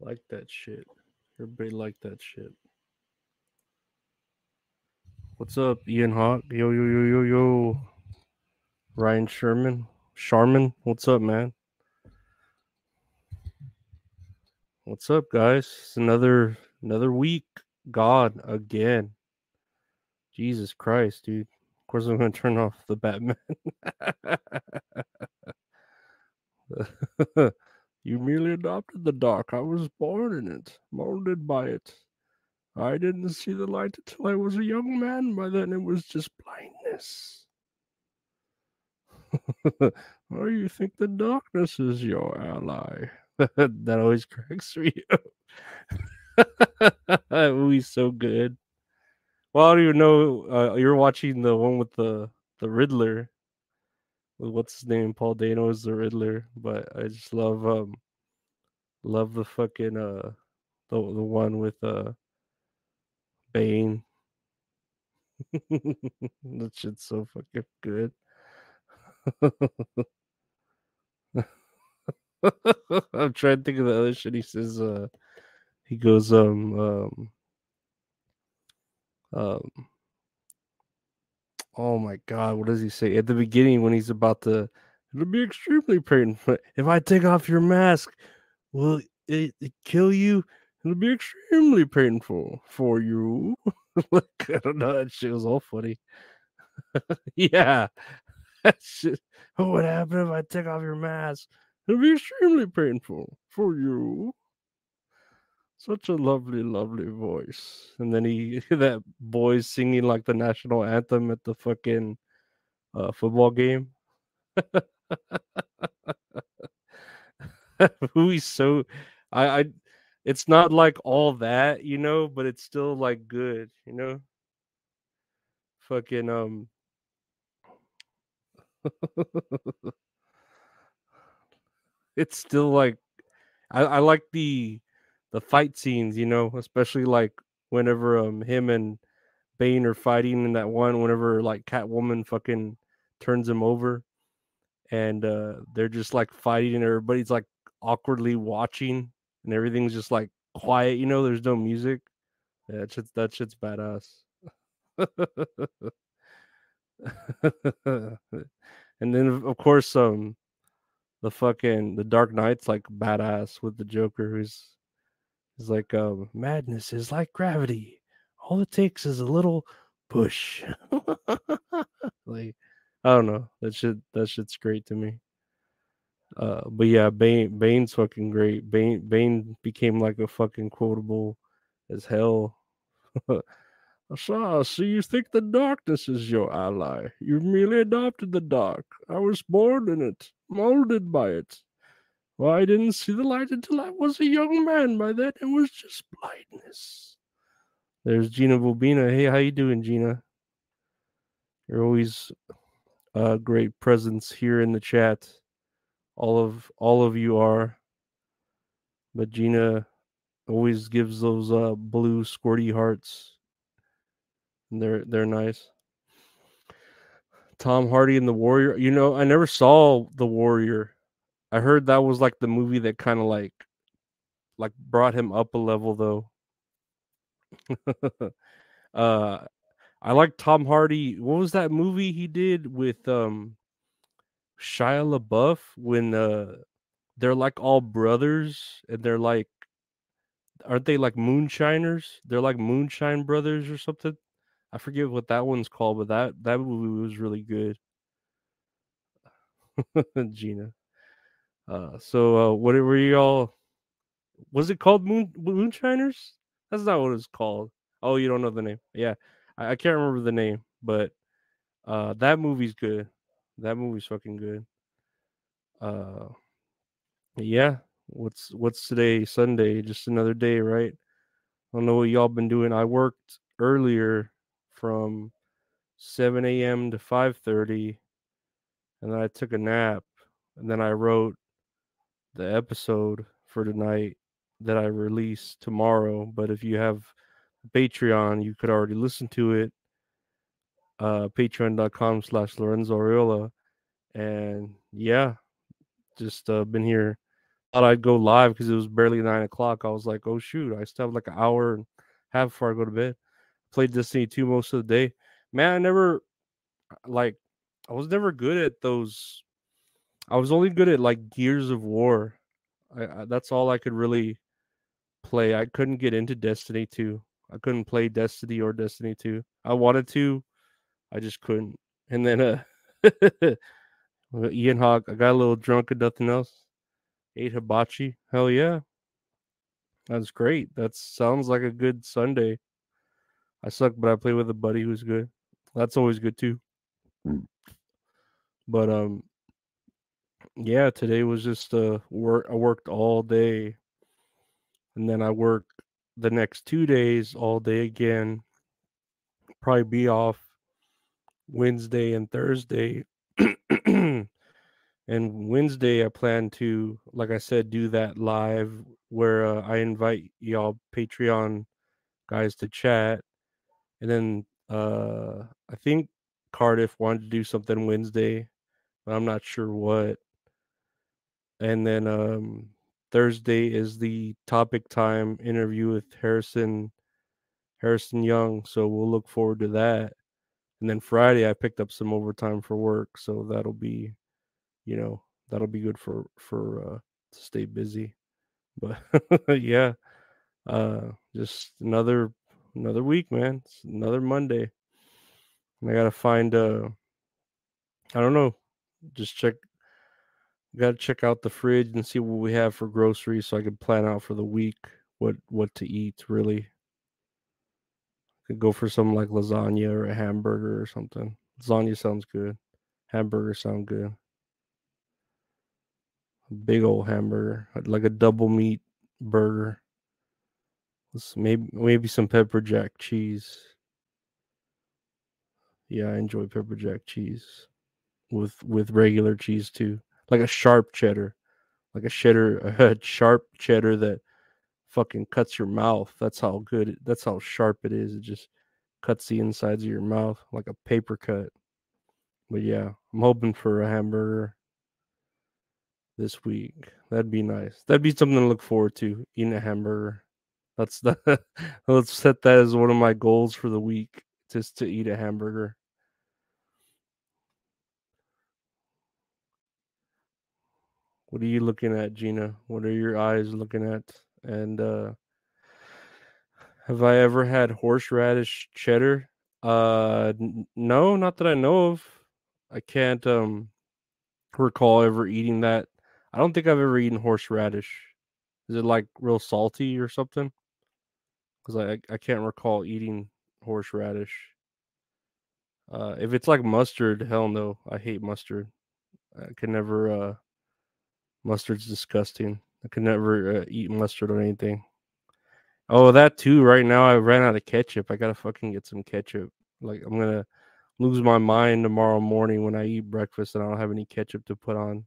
Like that shit. Everybody like that shit. What's up, Ian Hawk? Yo, yo, yo, yo, yo. Ryan Sherman. Sharman, what's up, man? What's up, guys? It's another another week. God again. Jesus Christ, dude. Of course I'm gonna turn off the Batman. you merely adopted the dark. I was born in it, molded by it. I didn't see the light until I was a young man. By then it was just blindness. oh, you think the darkness is your ally? that always cracks me up. that movie's so good. Well, I don't even know. Uh, you're watching the one with the the Riddler. What's his name? Paul Dano is the Riddler, but I just love um love the fucking uh the the one with uh Bane. that shit's so fucking good. I'm trying to think of the other shit he says. Uh, he goes, um, um, um, oh my god, what does he say at the beginning when he's about to? It'll be extremely painful if I take off your mask. Will it, it kill you? It'll be extremely painful for you. like I don't know, that shit was all funny. yeah, that shit. Oh, what would happen if I take off your mask? It'll be extremely painful for you. Such a lovely, lovely voice. And then he that boy's singing like the national anthem at the fucking uh, football game. Who's so I I it's not like all that, you know, but it's still like good, you know. Fucking um it's still like I, I like the the fight scenes, you know, especially like whenever um him and Bane are fighting in that one, whenever like Catwoman fucking turns him over and uh they're just like fighting and everybody's like awkwardly watching and everything's just like quiet, you know, there's no music. Yeah, that shit's that shit's badass. and then of course um the fucking the Dark Knight's like badass with the Joker who's is like um madness is like gravity. All it takes is a little push. like I don't know. That shit that shit's great to me. Uh but yeah, Bane Bane's fucking great. Bane Bane became like a fucking quotable as hell. So, so you think the darkness is your ally? You've merely adopted the dark. I was born in it, molded by it. Well, I didn't see the light until I was a young man. By then, it was just blindness. There's Gina Bobina. Hey, how you doing, Gina? You're always a great presence here in the chat. All of all of you are. But Gina always gives those uh blue squirty hearts they're they're nice. Tom Hardy and the Warrior. You know, I never saw the Warrior. I heard that was like the movie that kind of like like brought him up a level though. uh I like Tom Hardy. What was that movie he did with um Shia LaBeouf when uh they're like all brothers and they're like aren't they like moonshiners? They're like moonshine brothers or something. I forget what that one's called, but that that movie was really good. Gina. Uh, so uh, what were y'all? Was it called Moon Moonshiners? That's not what it's called. Oh, you don't know the name? Yeah, I, I can't remember the name, but uh, that movie's good. That movie's fucking good. Uh, yeah. What's what's today? Sunday, just another day, right? I don't know what y'all been doing. I worked earlier from 7 a.m. to 5:30, and then I took a nap, and then I wrote the episode for tonight that I release tomorrow. But if you have Patreon, you could already listen to it. Uh, patreon.com slash Lorenzo Ariola. And yeah, just uh, been here Thought I'd go live because it was barely nine o'clock. I was like, oh shoot, I still have like an hour and a half before I go to bed. Played Destiny 2 most of the day. Man, I never like I was never good at those. I was only good at like Gears of War. I, I, that's all I could really play. I couldn't get into Destiny 2. I couldn't play Destiny or Destiny 2. I wanted to, I just couldn't. And then uh Ian Hawk, I got a little drunk and nothing else. Ate hibachi. Hell yeah. That's great. That sounds like a good Sunday. I suck, but I play with a buddy who's good. That's always good too. But um yeah, today was just uh work I worked all day. And then I work the next two days all day again. Probably be off Wednesday and Thursday. and Wednesday, I plan to, like I said, do that live where uh, I invite y'all Patreon guys to chat. And then uh, I think Cardiff wanted to do something Wednesday, but I'm not sure what. And then um, Thursday is the topic time interview with Harrison Harrison Young. So we'll look forward to that. And then Friday I picked up some overtime for work, so that'll be, you know, that'll be good for for uh to stay busy. But yeah, uh just another another week, man. It's another Monday. And I gotta find uh I don't know, just check got to check out the fridge and see what we have for groceries so I can plan out for the week what what to eat really. I could go for some like lasagna or a hamburger or something. Lasagna sounds good. Hamburger sound good. A big old hamburger, uh, like a double meat burger. maybe maybe some pepper jack cheese. Yeah, I enjoy pepper jack cheese with with regular cheese too like a sharp cheddar, like a cheddar, a sharp cheddar that fucking cuts your mouth. That's how good. It, that's how sharp it is. It just cuts the insides of your mouth like a paper cut. But yeah, I'm hoping for a hamburger this week. That'd be nice. That'd be something to look forward to. Eating a hamburger. That's the let's set that as one of my goals for the week. Just to eat a hamburger. What are you looking at, Gina? What are your eyes looking at? And uh have I ever had horseradish cheddar? Uh n- no, not that I know of. I can't um recall ever eating that. I don't think I've ever eaten horseradish. Is it like real salty or something? Because I I can't recall eating horseradish. Uh, if it's like mustard, hell no, I hate mustard. I can never uh Mustard's disgusting. I could never uh, eat mustard or anything. Oh, that too. Right now, I ran out of ketchup. I gotta fucking get some ketchup. Like I'm gonna lose my mind tomorrow morning when I eat breakfast and I don't have any ketchup to put on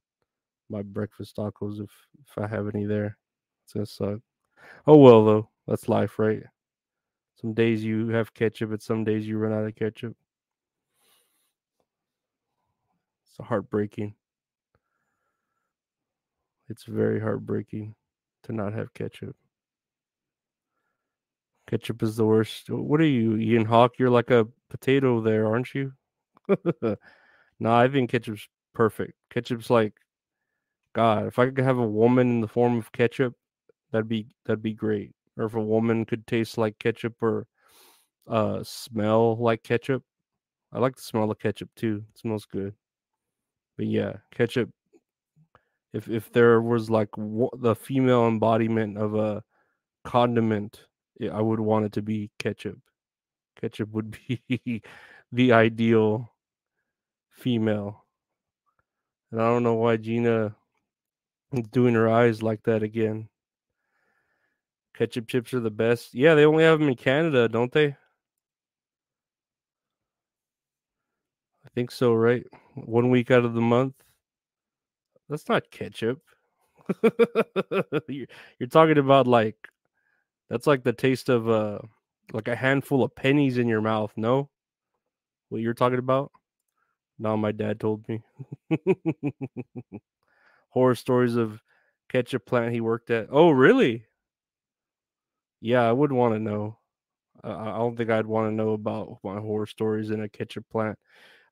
my breakfast tacos if if I have any there. It's gonna suck. Oh well, though. That's life, right? Some days you have ketchup, and some days you run out of ketchup. It's heartbreaking. It's very heartbreaking to not have ketchup. Ketchup is the worst. What are you, Ian Hawk? You're like a potato there, aren't you? no, I think ketchup's perfect. Ketchup's like God. If I could have a woman in the form of ketchup, that'd be that'd be great. Or if a woman could taste like ketchup or uh smell like ketchup. I like the smell of ketchup too. It smells good. But yeah, ketchup if if there was like w- the female embodiment of a condiment, I would want it to be ketchup. Ketchup would be the ideal female. And I don't know why Gina is doing her eyes like that again. Ketchup chips are the best. Yeah, they only have them in Canada, don't they? I think so, right? One week out of the month. That's not ketchup. you're, you're talking about like that's like the taste of uh like a handful of pennies in your mouth. No, what you're talking about? No, my dad told me horror stories of ketchup plant he worked at. Oh, really? Yeah, I would want to know. I, I don't think I'd want to know about my horror stories in a ketchup plant.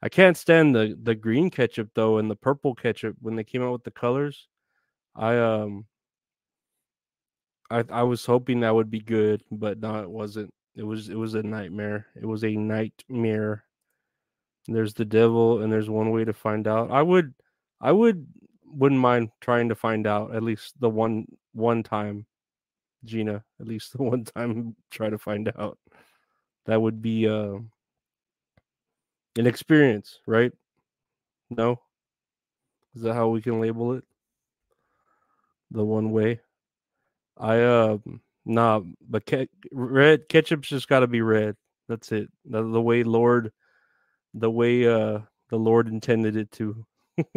I can't stand the the green ketchup though and the purple ketchup when they came out with the colors. I um I I was hoping that would be good, but no, it wasn't. It was it was a nightmare. It was a nightmare. There's the devil, and there's one way to find out. I would I would wouldn't mind trying to find out at least the one one time, Gina. At least the one time try to find out. That would be uh, an experience, right? No, is that how we can label it? The one way. I uh nah, but ke- red ketchup's just got to be red. That's it. The, the way Lord, the way uh the Lord intended it to.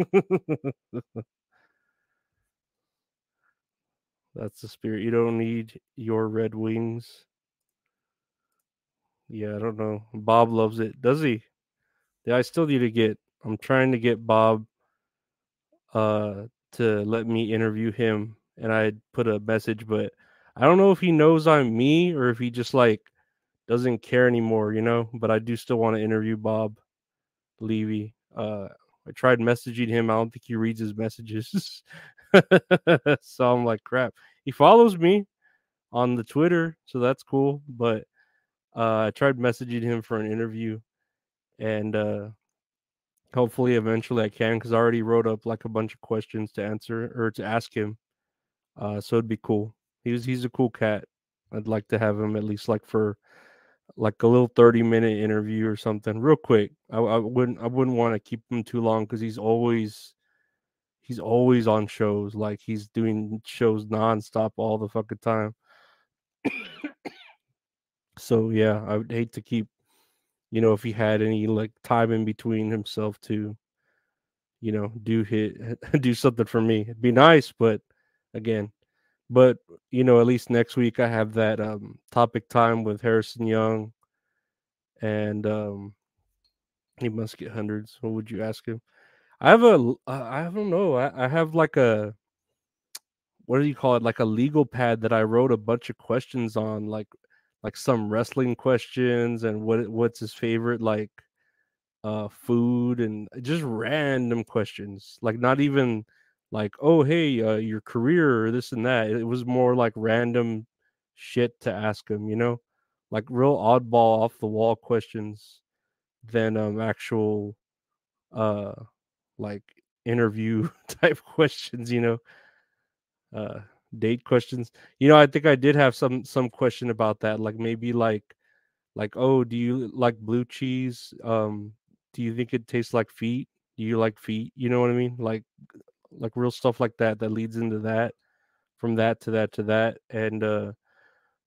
That's the spirit. You don't need your red wings. Yeah, I don't know. Bob loves it. Does he? Yeah, I still need to get I'm trying to get Bob uh to let me interview him and I put a message, but I don't know if he knows I'm me or if he just like doesn't care anymore, you know. But I do still want to interview Bob Levy. Uh, I tried messaging him. I don't think he reads his messages, so I'm like, crap. He follows me on the Twitter, so that's cool. But uh, I tried messaging him for an interview, and uh, hopefully, eventually, I can because I already wrote up like a bunch of questions to answer or to ask him. Uh, so it'd be cool. He's he's a cool cat. I'd like to have him at least like for like a little 30 minute interview or something real quick. I, I wouldn't I wouldn't want to keep him too long because he's always he's always on shows. Like he's doing shows nonstop all the fucking time. so yeah, I would hate to keep you know if he had any like time in between himself to you know do hit do something for me. It'd be nice, but again, but you know, at least next week I have that um, topic time with Harrison Young, and um, he must get hundreds. What would you ask him? I have a, I don't know. I, I have like a, what do you call it? Like a legal pad that I wrote a bunch of questions on, like, like some wrestling questions and what what's his favorite like, uh, food and just random questions. Like not even like, oh hey, uh, your career or this and that. It was more like random shit to ask him, you know, like real oddball off the wall questions than um actual uh like interview type questions, you know. Uh date questions. You know, I think I did have some some question about that. Like maybe like like, oh, do you like blue cheese? Um, do you think it tastes like feet? Do you like feet? You know what I mean? Like like real stuff like that that leads into that from that to that to that and uh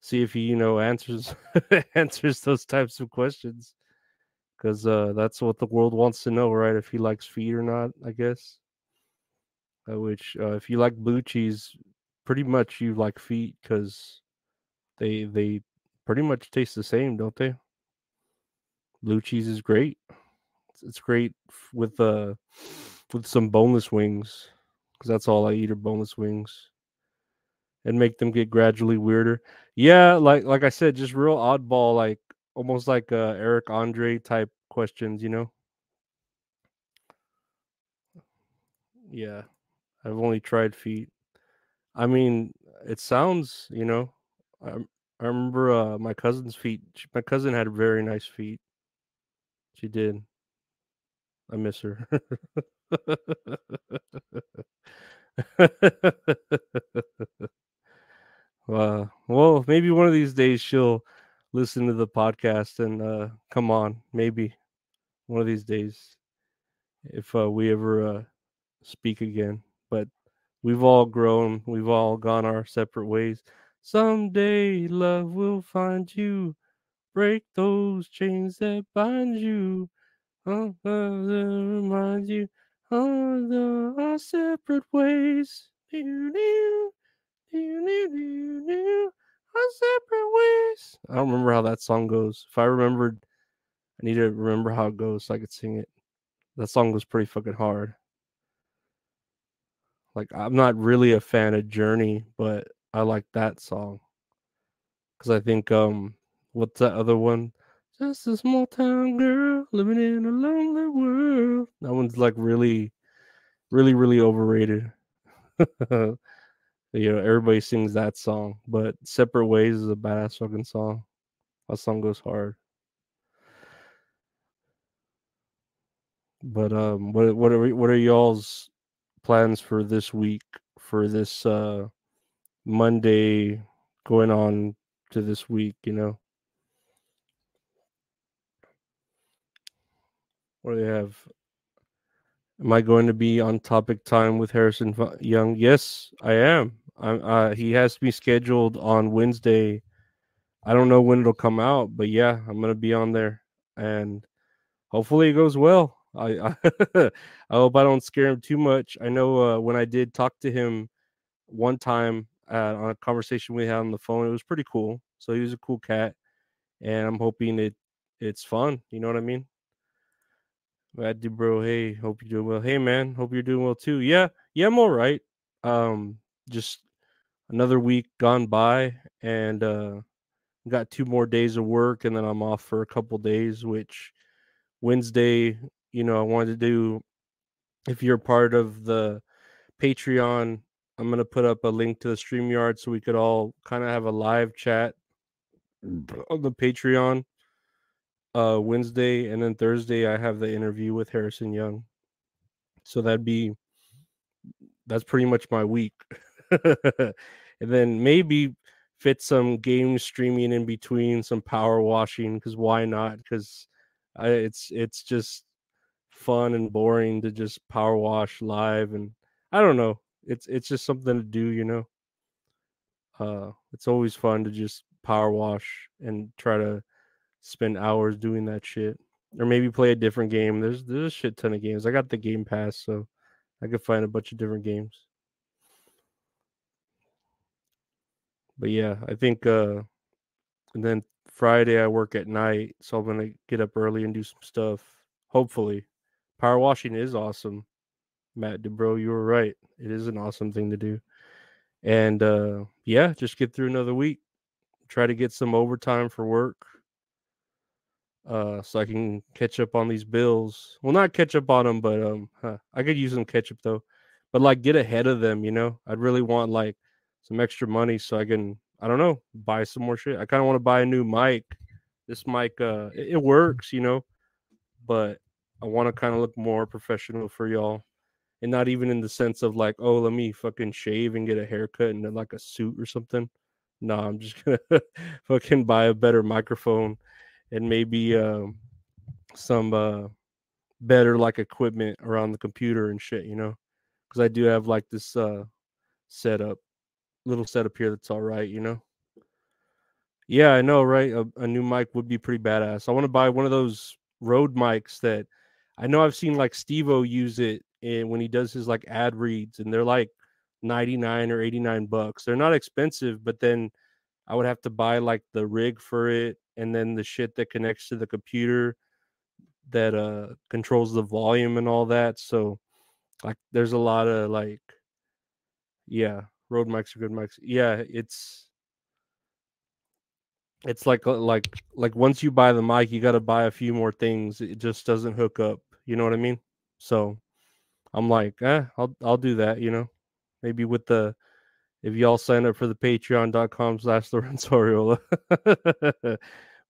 see if he you know answers answers those types of questions because uh that's what the world wants to know right if he likes feet or not i guess uh, which uh, if you like blue cheese pretty much you like feet because they they pretty much taste the same don't they blue cheese is great it's, it's great with uh with some boneless wings because that's all I eat are boneless wings, and make them get gradually weirder. Yeah, like like I said, just real oddball, like almost like uh, Eric Andre type questions, you know. Yeah, I've only tried feet. I mean, it sounds, you know, I I remember uh, my cousin's feet. My cousin had very nice feet. She did. I miss her. uh, well, maybe one of these days she'll listen to the podcast and uh, come on. Maybe one of these days, if uh, we ever uh, speak again. But we've all grown. We've all gone our separate ways. Someday love will find you. Break those chains that bind you. Oh, remind you of the our separate ways. Our separate ways. I don't remember how that song goes. If I remembered, I need to remember how it goes so I could sing it. That song was pretty fucking hard. Like I'm not really a fan of Journey, but I like that song because I think um, what's that other one? Just a small town girl living in a lonely world. That one's like really, really, really overrated. you know, everybody sings that song, but Separate Ways is a badass fucking song. That song goes hard. But um, what what are what are y'all's plans for this week for this uh Monday going on to this week? You know, what do they have? Am I going to be on topic time with Harrison Young? Yes, I am. I'm. Uh, he has me scheduled on Wednesday. I don't know when it'll come out, but yeah, I'm gonna be on there, and hopefully it goes well. I I, I hope I don't scare him too much. I know uh, when I did talk to him one time on a conversation we had on the phone, it was pretty cool. So he was a cool cat, and I'm hoping it it's fun. You know what I mean? Matt Dubro, hey, hope you're doing well. Hey man, hope you're doing well too. Yeah, yeah, I'm all right. Um, just another week gone by, and uh, got two more days of work, and then I'm off for a couple days. Which Wednesday you know, I wanted to do if you're part of the Patreon, I'm gonna put up a link to the StreamYard so we could all kind of have a live chat on the Patreon uh Wednesday and then Thursday I have the interview with Harrison Young. So that'd be that's pretty much my week. and then maybe fit some game streaming in between, some power washing because why not? Because it's it's just fun and boring to just power wash live and I don't know. It's it's just something to do, you know. Uh it's always fun to just power wash and try to spend hours doing that shit. Or maybe play a different game. There's there's a shit ton of games. I got the game pass, so I could find a bunch of different games. But yeah, I think uh and then Friday I work at night, so I'm gonna get up early and do some stuff. Hopefully. Power washing is awesome. Matt DeBro, you were right. It is an awesome thing to do. And uh yeah, just get through another week. Try to get some overtime for work. Uh so I can catch up on these bills. Well, not catch up on them, but um huh, I could use some ketchup though. But like get ahead of them, you know? I'd really want like some extra money so I can I don't know, buy some more shit. I kind of want to buy a new mic. This mic uh it, it works, you know, but I want to kind of look more professional for y'all. And not even in the sense of like, oh, let me fucking shave and get a haircut and then like a suit or something. No, I'm just gonna fucking buy a better microphone and maybe um, some uh, better like equipment around the computer and shit, you know, because I do have like this uh, setup, little setup here that's all right, you know. Yeah, I know, right? A, a new mic would be pretty badass. I want to buy one of those Rode mics that I know I've seen like Stevo use it and when he does his like ad reads and they're like 99 or 89 bucks. They're not expensive, but then I would have to buy like the rig for it and then the shit that connects to the computer that uh controls the volume and all that. So like there's a lot of like yeah, Rode mics are good mics. Yeah, it's it's like uh, like like once you buy the mic, you got to buy a few more things. It just doesn't hook up. You know what I mean? So I'm like, eh, I'll I'll do that. You know, maybe with the if y'all sign up for the patreon.com slash Lorenzo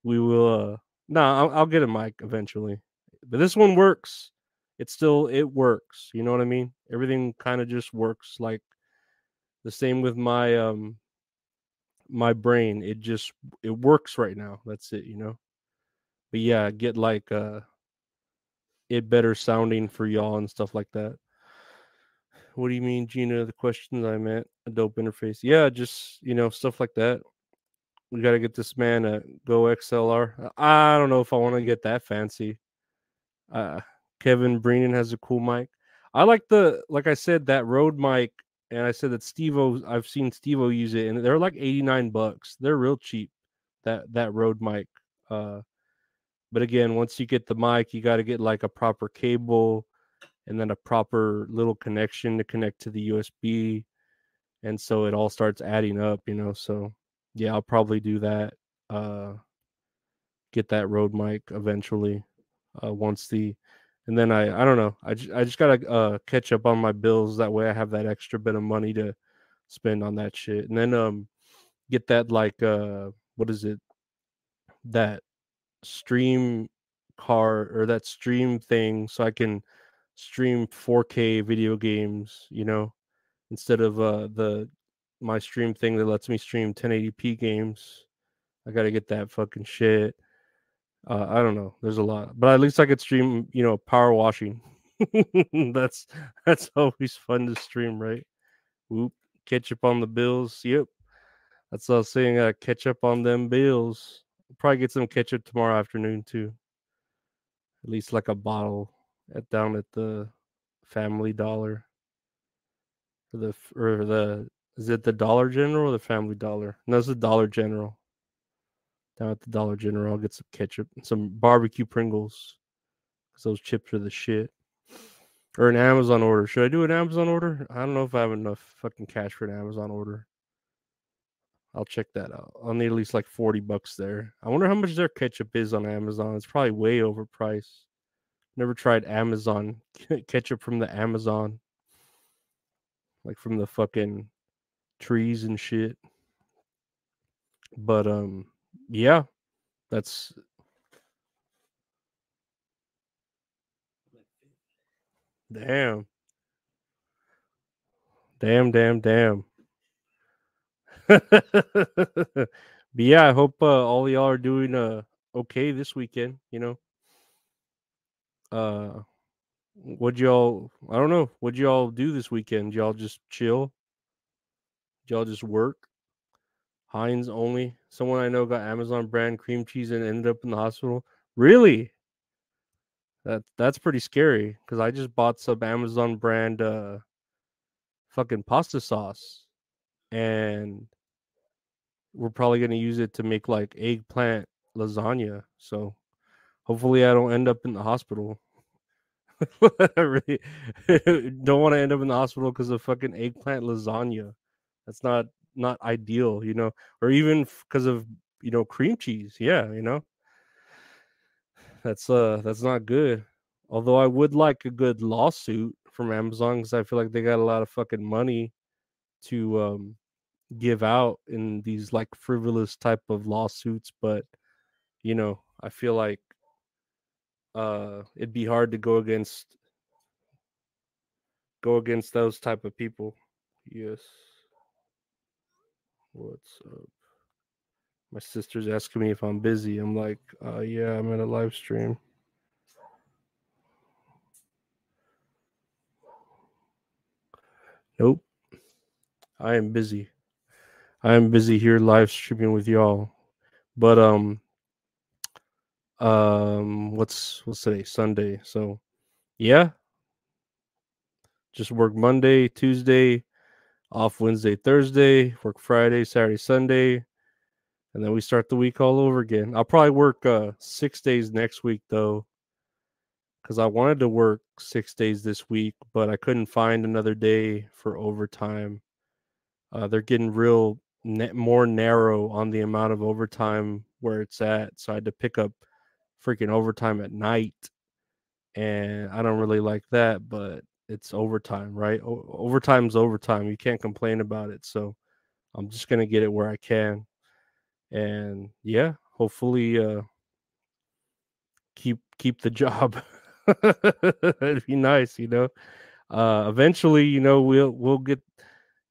we will uh no, nah, I'll, I'll get a mic eventually. But this one works. It still it works. You know what I mean? Everything kind of just works like the same with my um my brain it just it works right now that's it you know? But yeah get like uh it better sounding for y'all and stuff like that. What do you mean gina the questions i meant a dope interface? Yeah just you know stuff like that. We got to get this man a GoXLR i don't know if i want to get that fancy. Uh kevin brennan has a cool mic. I like the like i said that Rode mic and I said that Stevo, I've seen Stevo use it, and they're like 89 bucks. They're real cheap. That that Rode mic. Uh, but again, once you get the mic, you got to get like a proper cable, and then a proper little connection to connect to the USB. And so it all starts adding up, you know. So yeah, I'll probably do that. Uh get that Rode mic eventually. Uh once the and then I I don't know. I just, I just gotta uh catch up on my bills. That way I have that extra bit of money to spend on that shit. And then um get that like uh what is it? That stream car or that stream thing so I can stream 4K video games, you know, instead of uh the my stream thing that lets me stream 1080p games. I got to get that fucking shit. Uh, I don't know. There's a lot, but at least I could stream, you know, power washing. that's that's always fun to stream, right? Whoop, ketchup on the bills. Yep, that's was saying. Uh, ketchup on them bills. probably get some ketchup tomorrow afternoon too. At least like a bottle at down at the Family Dollar. Or the or the is it the Dollar General or the Family Dollar? No, it's the Dollar General. Down at the Dollar General, I'll get some ketchup some barbecue Pringles. Cause those chips are the shit. Or an Amazon order. Should I do an Amazon order? I don't know if I have enough fucking cash for an Amazon order. I'll check that out. I'll need at least like 40 bucks there. I wonder how much their ketchup is on Amazon. It's probably way overpriced. Never tried Amazon ketchup from the Amazon. Like from the fucking trees and shit. But um yeah, that's damn. Damn, damn, damn. but yeah, I hope uh, all y'all are doing uh okay this weekend, you know. Uh what y'all I don't know, what y'all do this weekend? Y'all just chill? Y'all just work? Heinz only. Someone I know got Amazon brand cream cheese and ended up in the hospital. Really? That that's pretty scary because I just bought some Amazon brand uh fucking pasta sauce and we're probably gonna use it to make like eggplant lasagna. So hopefully I don't end up in the hospital. Really don't want to end up in the hospital because of fucking eggplant lasagna. That's not not ideal, you know, or even because of you know cream cheese. Yeah, you know, that's uh that's not good. Although I would like a good lawsuit from Amazon because I feel like they got a lot of fucking money to um give out in these like frivolous type of lawsuits, but you know, I feel like uh it'd be hard to go against go against those type of people. Yes. What's up? My sister's asking me if I'm busy. I'm like, uh, yeah, I'm in a live stream. Nope. I am busy. I am busy here live streaming with y'all. But um um what's what's today? Sunday. So yeah. Just work Monday, Tuesday, off Wednesday, Thursday, work Friday, Saturday, Sunday, and then we start the week all over again. I'll probably work uh six days next week though, because I wanted to work six days this week, but I couldn't find another day for overtime. Uh, they're getting real na- more narrow on the amount of overtime where it's at, so I had to pick up freaking overtime at night, and I don't really like that, but it's overtime, right? O- overtime's overtime. You can't complain about it. So I'm just gonna get it where I can, and yeah, hopefully, uh, keep keep the job. It'd be nice, you know. Uh, eventually, you know, we'll we'll get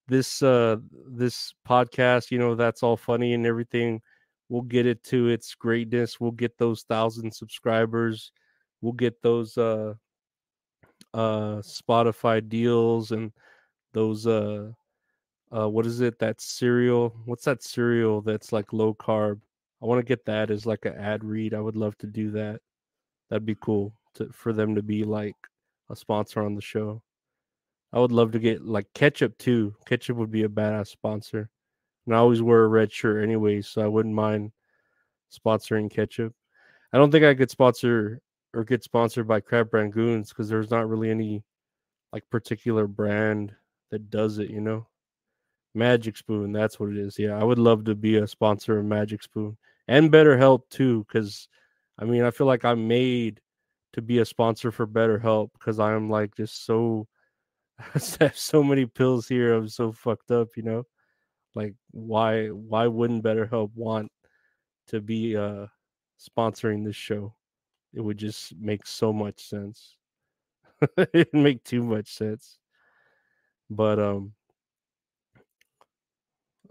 this uh this podcast. You know, that's all funny and everything. We'll get it to its greatness. We'll get those thousand subscribers. We'll get those uh uh Spotify deals and those uh uh what is it that cereal what's that cereal that's like low carb? I want to get that as like an ad read i would love to do that. That'd be cool to, for them to be like a sponsor on the show. I would love to get like ketchup too ketchup would be a badass sponsor. And i always wear a red shirt anyway so i wouldn't mind sponsoring ketchup. I don't think i could sponsor or get sponsored by Crab Rangoons because there's not really any like particular brand that does it, you know. Magic Spoon, that's what it is. Yeah, I would love to be a sponsor of Magic Spoon and BetterHelp too, because I mean, I feel like I'm made to be a sponsor for BetterHelp because I'm like just so I have so many pills here. I'm so fucked up, you know. Like, why why wouldn't BetterHelp want to be uh sponsoring this show? It would just make so much sense. It'd make too much sense. But um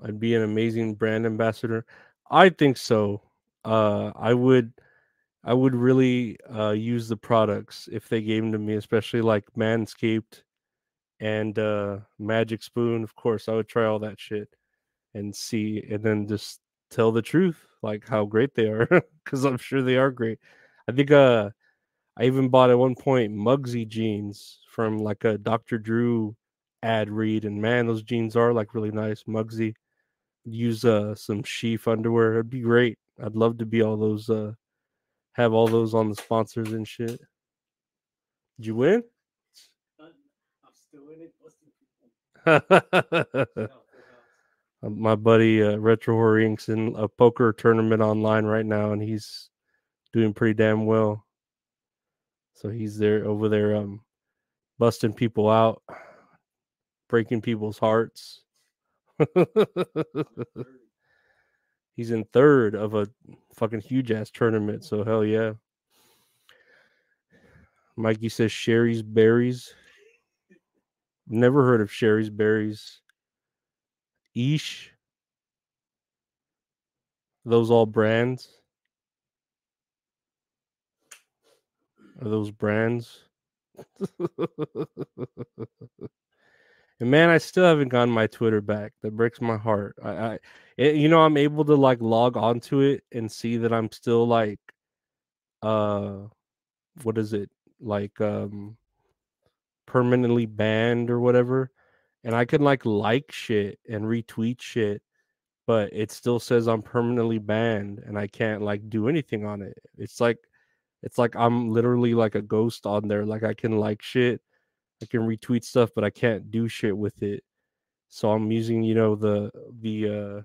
I'd be an amazing brand ambassador. I think so. Uh I would I would really uh use the products if they gave them to me, especially like Manscaped and uh Magic Spoon. Of course, I would try all that shit and see and then just tell the truth, like how great they are, because I'm sure they are great. I think uh I even bought at one point Mugsy jeans from like a Dr. Drew ad read, and man, those jeans are like really nice. Mugsy. Use uh some sheath underwear. It'd be great. I'd love to be all those uh have all those on the sponsors and shit. Did you win? I'm still in it. My buddy uh, Retro Horror Inc.'s in a poker tournament online right now, and he's doing pretty damn well. So he's there over there, um, busting people out, breaking people's hearts. he's in third of a fucking huge ass tournament. So hell yeah. Mikey says Shari's berries. Never heard of Shari's berries. Ish. Those all brands? Are those brands? and man, I still haven't gotten my Twitter back. That breaks my heart. I, I it, you know, I'm able to like log onto it and see that I'm still like, uh, what is it like, um, permanently banned or whatever and I can like like shit and retweet shit, but it still says I'm permanently banned and I can't like do anything on it. It's like it's like I'm literally like a ghost on there. Like I can like shit, I can retweet stuff, but I can't do shit with it. So I'm using, you know, the the uh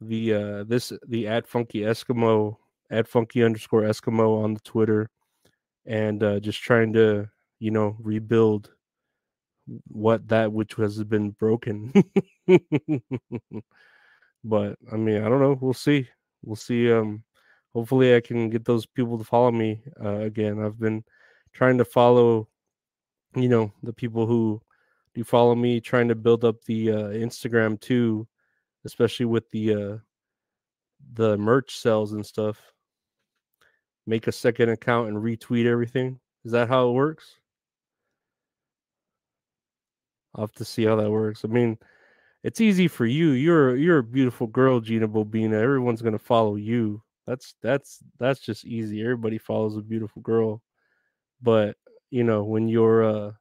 the uh this the at funky Eskimo at funky underscore Eskimo on the Twitter and uh just trying to, you know, rebuild what that which has been broken. but I mean, I don't know. We'll see. We'll see. Um, hopefully, I can get those people to follow me uh, again. I've been trying to follow, you know, the people who do follow me, trying to build up the uh, Instagram too, especially with the uh, the merch sales and stuff. Make a second account and retweet everything. Is that how it works? I'll have to see how that works. I mean, it's easy for you. You're you're a beautiful girl, Gina Bobina. Everyone's gonna follow you. That's that's that's just easy. Everybody follows a beautiful girl. But you know, when you're a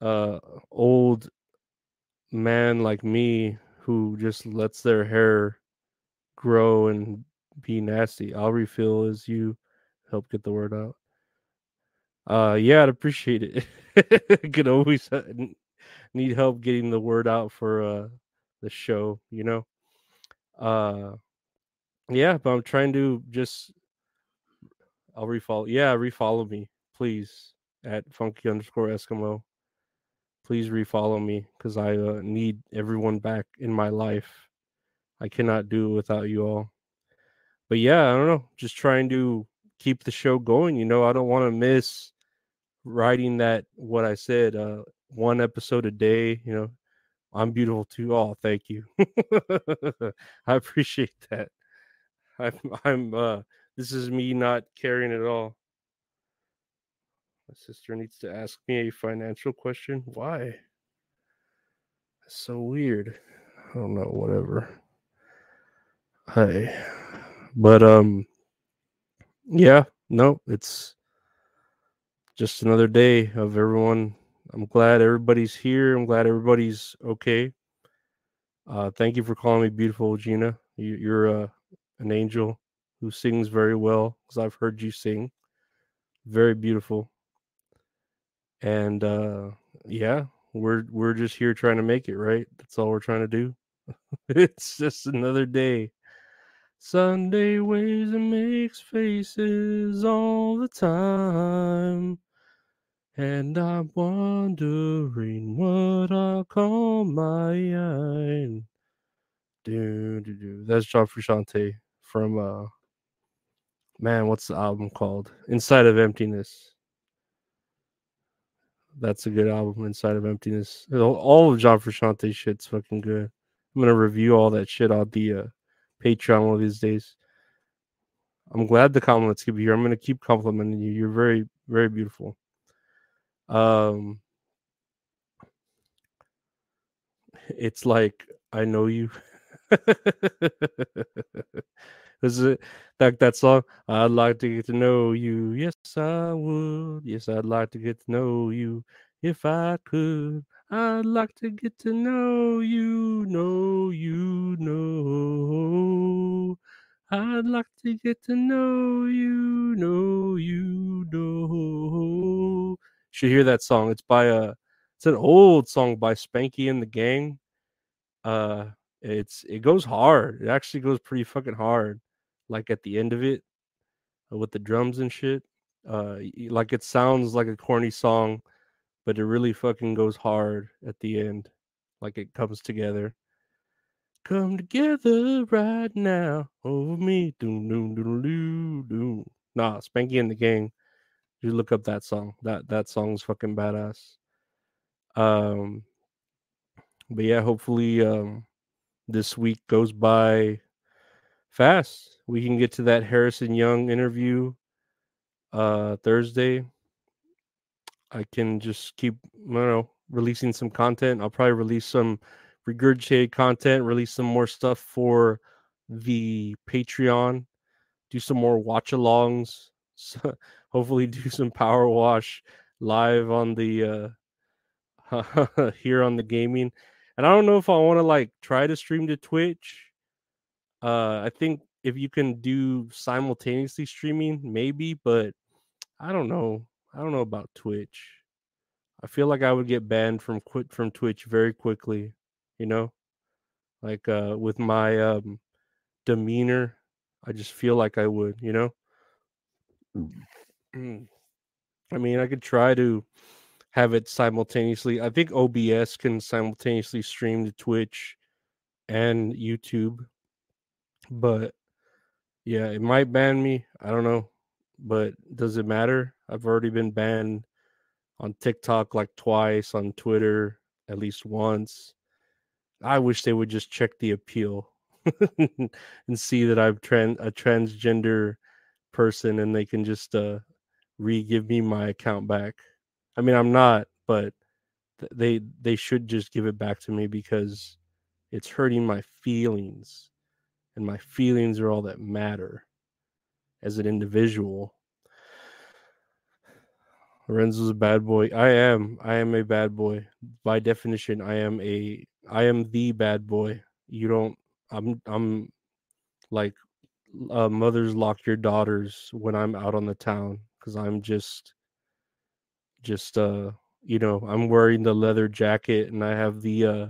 uh old man like me who just lets their hair grow and be nasty, I'll refill as you help get the word out. Uh, yeah, I'd appreciate it. Could always uh, need help getting the word out for uh the show, you know. Uh, yeah, but I'm trying to just. I'll refollow. Yeah, refollow me, please, at funky underscore Eskimo. Please refollow me because I uh, need everyone back in my life. I cannot do it without you all. But yeah, I don't know. Just trying to keep the show going. You know, I don't want to miss writing that what I said, uh, one episode a day, you know, I'm beautiful too. Oh, thank you. I appreciate that. I'm I'm uh this is me not caring at all. My sister needs to ask me a financial question. Why? That's so weird. I don't know, whatever. Hey. But um yeah, no, it's just another day of everyone. I'm glad everybody's here. I'm glad everybody's okay. Uh, thank you for calling me beautiful, Gina. You, are uh, an angel. who sings very well because I've heard you sing. Very beautiful. And uh yeah, we're we're just here trying to make it, right? That's all we're trying to do. it's just another day. Sunday waves and makes faces all the time. And I'm wondering what I'll call my own. Do, do, do. That's John Frusciante from uh man, what's the album called? Inside of Emptiness. That's a good album, Inside of Emptiness. All of John Frusciante shit's fucking good. I'm gonna review all that shit on the uh, Patreon one of these days. I'm glad the compliments keep here. I'm gonna keep complimenting you. You're very, very beautiful. Um, it's like I know you. Is it like that song? I'd like to get to know you. Yes, I would. Yes, I'd like to get to know you if I could. I'd like to get to know you, know you, know. I'd like to get to know you, know you, know. Should hear that song. It's by a, it's an old song by Spanky and the Gang. Uh, it's it goes hard. It actually goes pretty fucking hard. Like at the end of it, uh, with the drums and shit. Uh, like it sounds like a corny song but it really fucking goes hard at the end. Like it comes together. Come together right now over me. Doom doom doom doom doom. Nah, Spanky and the Gang. You look up that song. That that song's fucking badass. Um but yeah, hopefully um this week goes by fast. We can get to that Harrison Young interview uh Thursday I can just keep, I don't know, releasing some content. I'll probably release some regurgitated content, release some more stuff for the Patreon, do some more watch alongs. So hopefully, do some power wash live on the uh here on the gaming. And I don't know if I want to like try to stream to Twitch. Uh, I think if you can do simultaneously streaming, maybe, but I don't know. I don't know about Twitch. I feel like I would get banned from quit from Twitch very quickly, you know? Like uh with my um demeanor, I just feel like I would, you know? Mm. I mean, I could try to have it simultaneously. I think OBS can simultaneously stream to Twitch and YouTube. But yeah, it might ban me. I don't know. But does it matter? I've already been banned on TikTok like twice, on Twitter at least once. I wish they would just check the appeal and see that I'm trans a transgender person and they can just uh re-give me my account back. I mean, I'm not, but they they should just give it back to me because it's hurting my feelings and my feelings are all that matter as an individual Lorenzo's a bad boy. I am. I am a bad boy. By definition, I am a I am the bad boy. You don't I'm I'm like uh, mothers lock your daughters when I'm out on the town cuz I'm just just uh you know, I'm wearing the leather jacket and I have the uh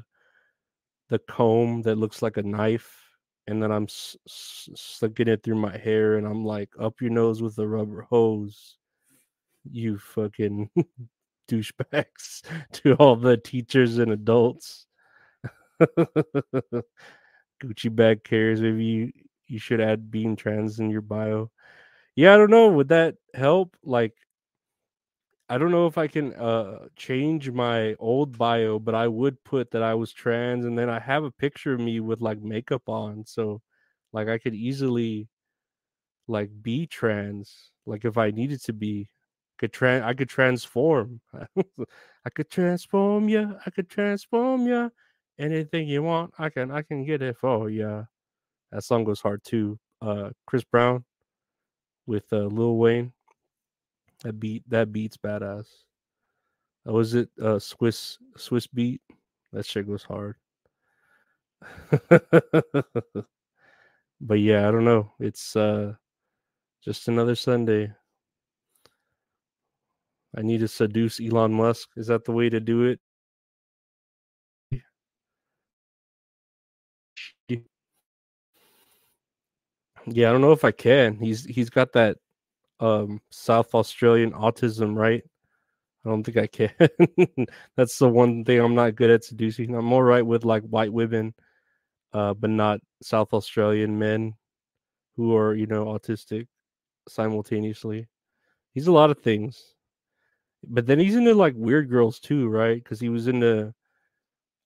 the comb that looks like a knife and then I'm s- s- it through my hair and I'm like up your nose with a rubber hose you fucking douchebags to all the teachers and adults. Gucci bag cares Maybe you, you should add being trans in your bio. Yeah, I don't know. Would that help? Like, I don't know if I can uh change my old bio, but I would put that I was trans, and then I have a picture of me with like makeup on, so like I could easily like be trans, like if I needed to be could trans I could transform. I could transform you. I could transform you. Anything you want, I can I can get it for you. That song goes hard too. Uh Chris Brown with uh Lil Wayne. That beat that beat's badass. Oh, was it uh Swiss Swizz Beatz? That shit goes hard. but yeah, I don't know. It's uh just another Sunday. I need to seduce Elon Musk. Is that the way to do it? Yeah, I don't know if I can. He's he's got that um South Australian autism, right? I don't think I can. That's the one thing I'm not good at seducing. I'm more right with like white women, uh, but not South Australian men who are, you know, autistic simultaneously. He's a lot of things. But then he's into like weird girls too, right? Because he was into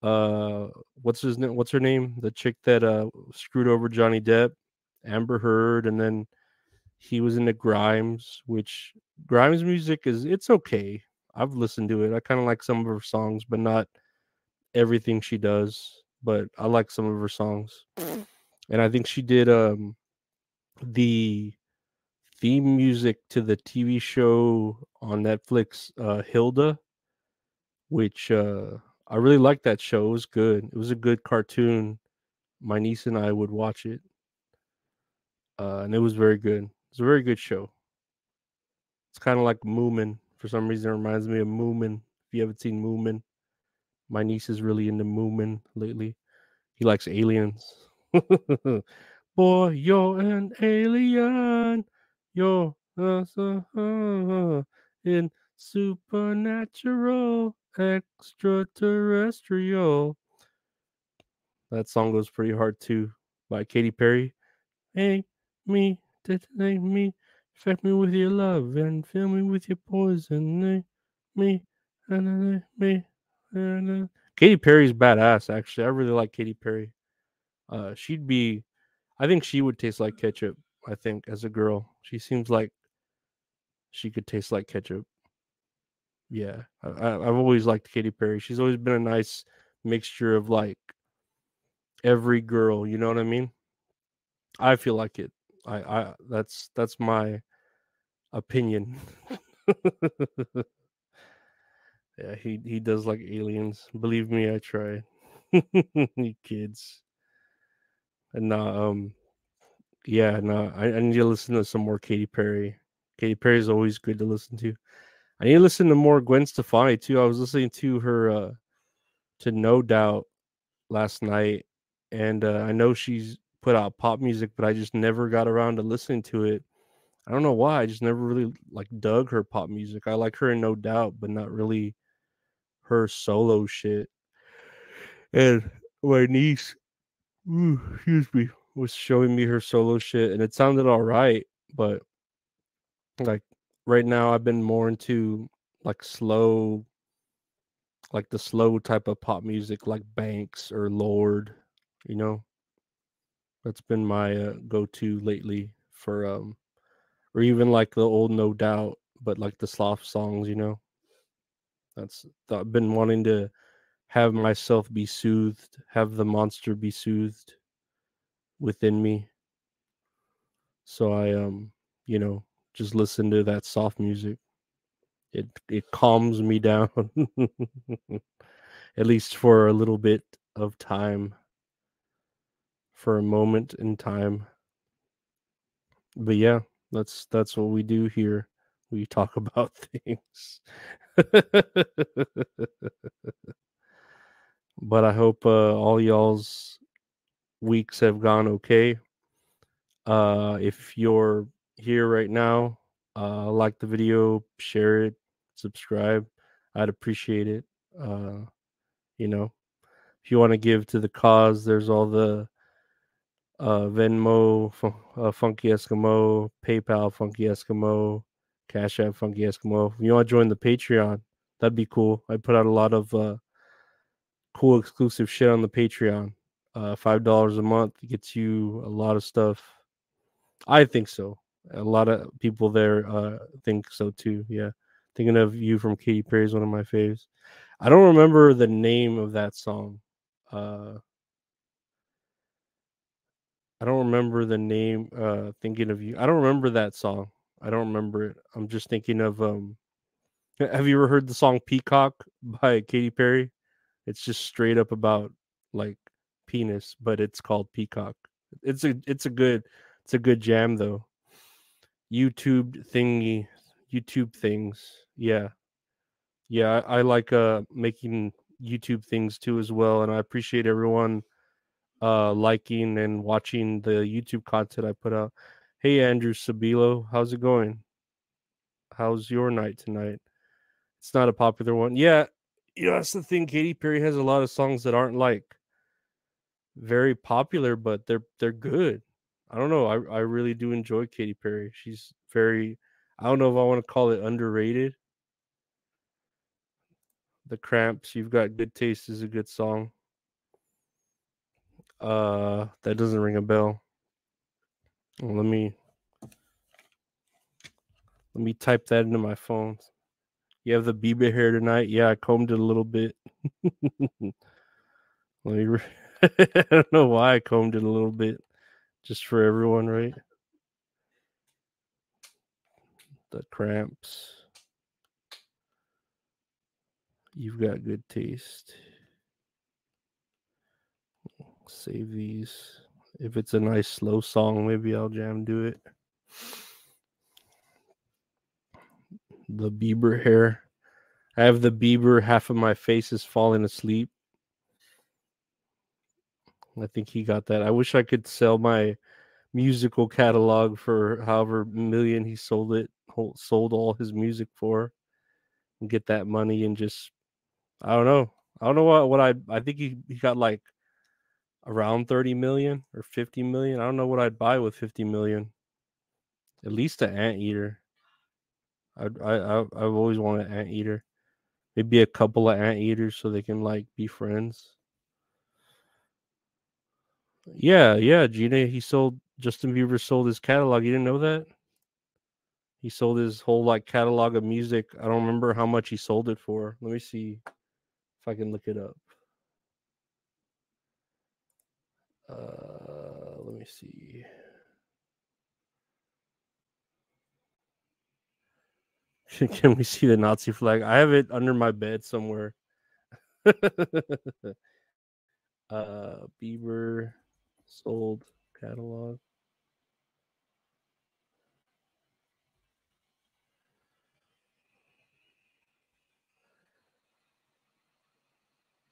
uh what's his name what's her name? The chick that uh screwed over Johnny Depp, Amber Heard, and then he was into Grimes, which Grimes music is it's okay. I've listened to it. I kind of like some of her songs, but not everything she does. But I like some of her songs. And I think she did um the theme music to the TV show on Netflix, uh Hilda, which uh I really liked that show. It was good. It was a good cartoon. My niece and I would watch it. Uh, and it was very good. It's a very good show. It's kind of like Moomin. For some reason, it reminds me of Moomin. If you haven't seen Moomin, my niece is really into Moomin lately. He likes aliens. Boy, you're an alien. You're uh, in supernatural, extraterrestrial. That song goes pretty hard too by Katy Perry. Hey, me, detonate me, infect me with your love and fill me with your poison. Me, and me, and Katy Perry's badass. Actually, I really like Katy Perry. Uh, she'd be, I think she would taste like ketchup. I think as a girl, she seems like she could taste like ketchup. Yeah, I, I've always liked Katy Perry. She's always been a nice mixture of like every girl. You know what I mean? I feel like it. I, I that's that's my opinion. yeah, he he does like aliens. Believe me, I try. you kids. And uh, um, yeah, no, I, I need to listen to some more Katy Perry. Katy Perry is always good to listen to. I need to listen to more Gwen Stefani too. I was listening to her uh to No Doubt last night, and uh, I know she's put out pop music, but I just never got around to listening to it. I don't know why. I just never really like dug her pop music. I like her in No Doubt, but not really her solo shit. And my niece, ooh, excuse me, was showing me her solo shit, and it sounded all right, but like right now, I've been more into like slow, like the slow type of pop music, like Banks or Lorde, you know. That's been my uh, go-to lately for um, or even like the old No Doubt, but like the sloth songs, you know. That's I've been wanting to have myself be soothed, have the monster be soothed within me. So I um, you know, just listen to that soft music. It it calms me down at least for a little bit of time for a moment in time. But yeah, that's that's what we do here. We talk about things. but I hope uh, all y'all's weeks have gone okay. Uh, if you're here right now, uh, like the video, share it, subscribe. I'd appreciate it. Uh, you know, if you want to give to the cause, there's all the uh, Venmo, uh, Funky Eskimo, PayPal, Funky Eskimo, Cash App, Funky Eskimo. If you want to join the Patreon, that'd be cool. I put out a lot of uh, cool exclusive shit on the Patreon. Uh, Five dollars a month gets you a lot of stuff. I think so. A lot of people there uh, think so too. Yeah, thinking of you from Katy Perry is one of my faves. I don't remember the name of that song. Uh, I don't remember the name. Uh, thinking of you. I don't remember that song. I don't remember it. I'm just thinking of. Um, have you ever heard the song "Peacock" by Katy Perry? It's just straight up about like penis, but it's called Peacock. It's a it's a good it's a good jam though. YouTube thingy, YouTube things. Yeah, yeah. I, I like uh making YouTube things too as well, and I appreciate everyone uh liking and watching the YouTube content I put out. Hey Andrew Sabilo, how's it going? How's your night tonight? It's not a popular one. Yeah, you know, that's the thing. Katy Perry has a lot of songs that aren't like very popular, but they're they're good. I don't know. I, I really do enjoy Katy Perry. She's very I don't know if I want to call it underrated. The Cramps, You've Got Good Taste is a good song. Uh that doesn't ring a bell. Let me let me type that into my phone. You have the Bieber hair tonight? Yeah, I combed it a little bit. let me re- I don't know why I combed it a little bit. Just for everyone, right? The cramps. You've got good taste. Save these. If it's a nice slow song, maybe I'll jam do it. The Bieber hair. I have the Bieber, half of my face is falling asleep. I think he got that. I wish I could sell my musical catalog for however million he sold it, sold all his music for, and get that money and just, I don't know. I don't know what, what I, I think he, he got like around 30 million or 50 million. I don't know what I'd buy with 50 million. At least an anteater. I I I've always wanted an anteater. Maybe a couple of anteaters so they can like be friends. Yeah, yeah, Gina. He sold Justin Bieber sold his catalog. You didn't know that? He sold his whole like catalog of music. I don't remember how much he sold it for. Let me see if I can look it up. Uh, let me see. Can we see the Nazi flag? I have it under my bed somewhere. uh, Bieber sold catalog.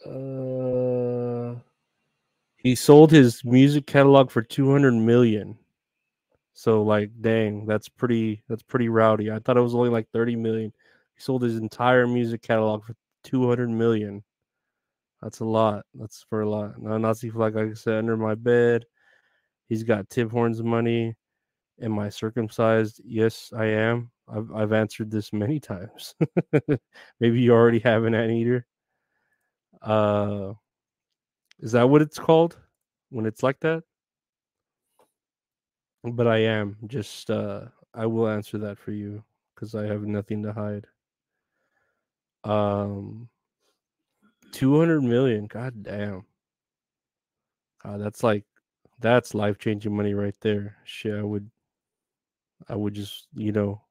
Uh, he sold his music catalog for 200 million. So like dang, that's pretty that's pretty rowdy. I thought it was only like 30 million. He sold his entire music catalog for 200 million. That's a lot. That's for a lot. Now Nazi flag, like I said, under my bed. He's got Tim Hortons money. Am I circumcised? Yes, I am. I've I've answered this many times. Maybe you already have an anteater. Uh is that what it's called when it's like that? But I am just uh I will answer that for you because I have nothing to hide. Um 200 million, god damn. Uh, that's like that's life changing money right there. Shit, I would I would just, you know,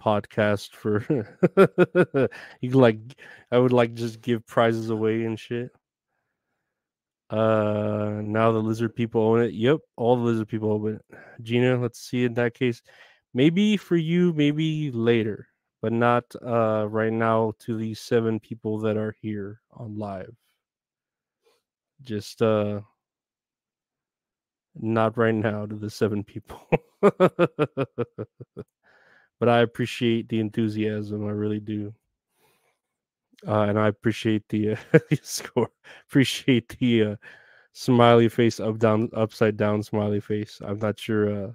podcast for you like I would like just give prizes away and shit. Uh, now the lizard people own it. Yep, all the lizard people own it. Gina, let's see in that case. Maybe for you, maybe later, but not uh right now to these seven people that are here on live. Just uh not right now to the seven people. but I appreciate the enthusiasm. I really do. Uh, and I appreciate the, uh, score. Appreciate the uh, smiley face up down upside down smiley face. I'm not sure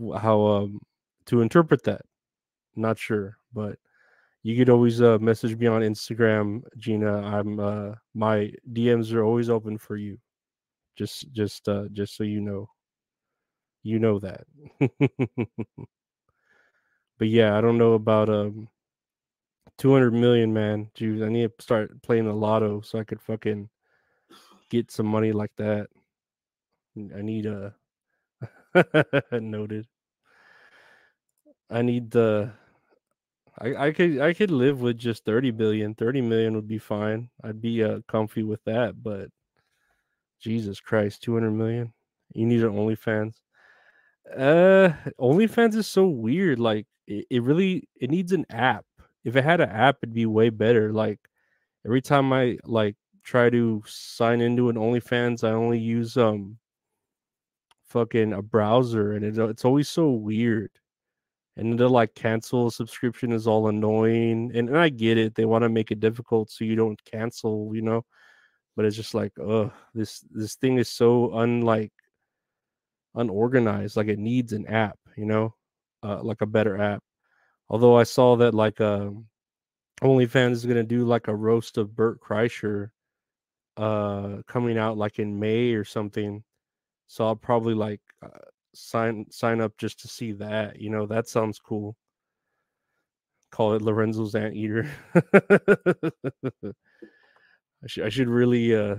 uh, how um, to interpret that. Not sure, but you could always uh, message me on Instagram, Gina. I'm uh, my DMs are always open for you. Just just uh, just so you know, you know that. but yeah, I don't know about um 200 million, man. Dude, I need to start playing the lotto so I could fucking get some money like that. I need a noted. I need the I, I could I could live with just 30 billion. 30 million would be fine. I'd be uh comfy with that, but Jesus Christ, 200 million. You need an OnlyFans. Uh, OnlyFans is so weird. Like, it, it really it needs an app. If it had an app, it'd be way better. Like, every time I like try to sign into an OnlyFans, I only use um fucking a browser, and it, it's always so weird. And to like cancel a subscription is all annoying, and, and I get it. They want to make it difficult so you don't cancel, you know. But it's just like, ugh, this this thing is so unlike unorganized. Like it needs an app, you know, uh, like a better app. Although I saw that like um, OnlyFans is gonna do like a roast of Bert Kreischer, uh, coming out like in May or something. So I'll probably like uh, sign sign up just to see that. You know, that sounds cool. Call it Lorenzo's Anteater. I should I should really uh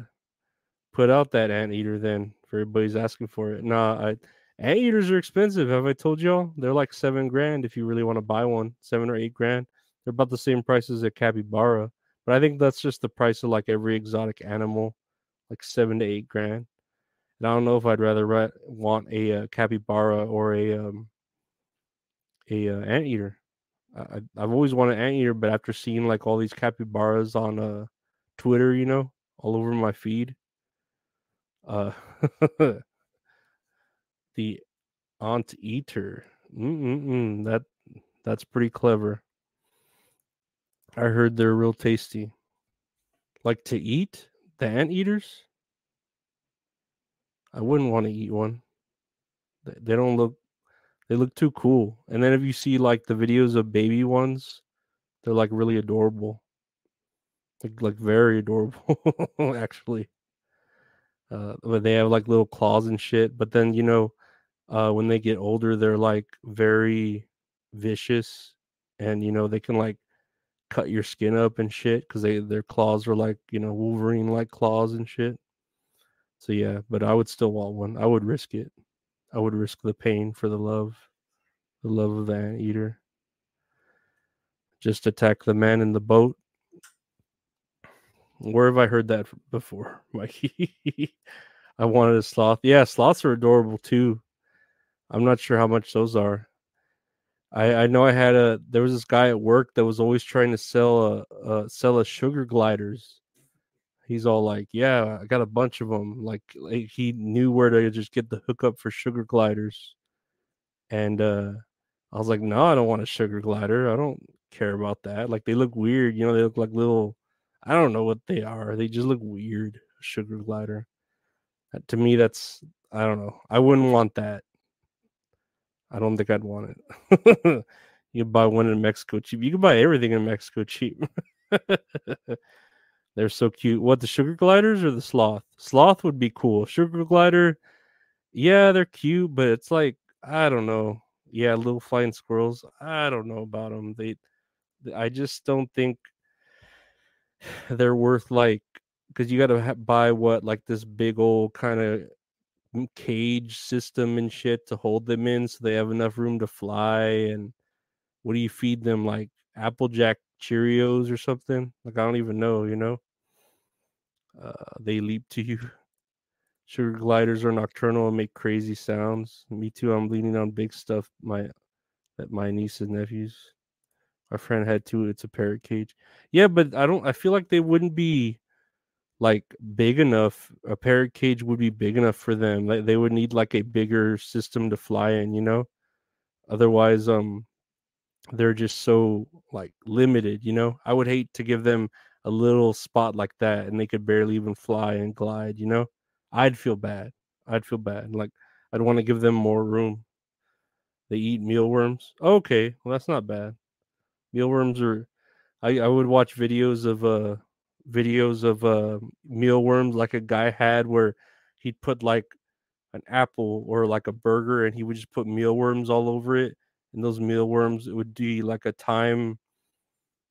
put out that anteater then for everybody's asking for it. Nah, I anteaters are expensive. Have I told y'all? They're like seven grand if you really want to buy one, seven or eight grand. They're about the same price as a capybara, but I think that's just the price of like every exotic animal, like seven to eight grand. And I don't know if I'd rather re- want a, uh capybara or a um a uh, anteater. I, I've always wanted an anteater, but after seeing like all these capybaras on uh Twitter, you know, all over my feed, uh, the Aunt Eater. Mm-mm-mm, that that's pretty clever. I heard they're real tasty. Like to eat the anteaters. I wouldn't want to eat one. They, they don't look. They look too cool. And then if you see like the videos of baby ones, they're like really adorable. Like like very adorable, actually. Uh, but they have like little claws and shit. But then you know, uh, when they get older, they're like very vicious, and you know they can like cut your skin up and shit because they their claws are like you know Wolverine like claws and shit. So yeah, but I would still want one. I would risk it. I would risk the pain for the love, the love of the anteater. Just attack the man in the boat. Where have I heard that before, Mikey? I wanted a sloth. Yeah, sloths are adorable too. I'm not sure how much those are. I I know I had a there was this guy at work that was always trying to sell a, a sell us sugar gliders. He's all like, "Yeah, I got a bunch of them." Like, like he knew where to just get the hookup for sugar gliders. And uh I was like, "No, I don't want a sugar glider. I don't care about that. Like they look weird, you know, they look like little I don't know what they are. They just look weird. Sugar glider. To me that's I don't know. I wouldn't want that. I don't think I'd want it. you buy one in Mexico cheap. You can buy everything in Mexico cheap. They're so cute. What the sugar gliders or the sloth? Sloth would be cool. Sugar glider, yeah, they're cute, but it's like I don't know. Yeah, little flying squirrels. I don't know about them. They, I just don't think they're worth like because you got to ha- buy what like this big old kind of cage system and shit to hold them in so they have enough room to fly and what do you feed them like applejack cheerios or something? Like i don't even know you know? Uh, they leap to you. Sugar gliders are nocturnal and make crazy sounds. Me too i'm leaning on big stuff my that my niece and nephews. Our friend had two it's a parrot cage. Yeah but i don't i feel like they wouldn't be like big enough a parrot cage would be big enough for them like they would need like a bigger system to fly in you know? Otherwise um they're just so like limited you know? I would hate to give them a little spot like that and they could barely even fly and glide you know? I'd feel bad. I'd feel bad like i'd want to give them more room. They eat mealworms? Okay well that's not bad. Mealworms are i i would watch videos of uh videos of uh mealworms like a guy had where he'd put like an apple or like a burger and he would just put mealworms all over it and those mealworms it would be like a time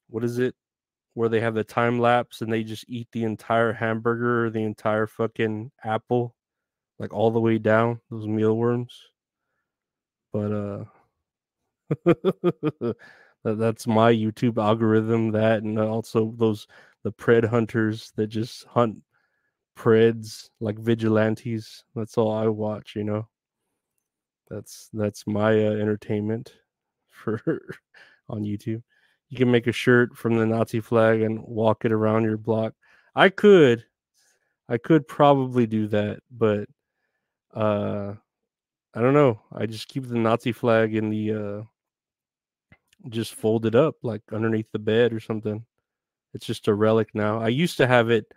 what is it? Where they have the time lapse and they just eat the entire hamburger or the entire fucking apple like all the way down those mealworms. But uh that, that's my youtube algorithm that and also those the pred hunters that just hunt Preds, like vigilantes. That's all I watch, you know. That's that's my uh, entertainment for on YouTube. You can make a shirt from the Nazi flag and walk it around your block. I could, I could probably do that, but uh, I don't know. I just keep the Nazi flag in the uh, just folded up like underneath the bed or something. It's just a relic now. I used to have it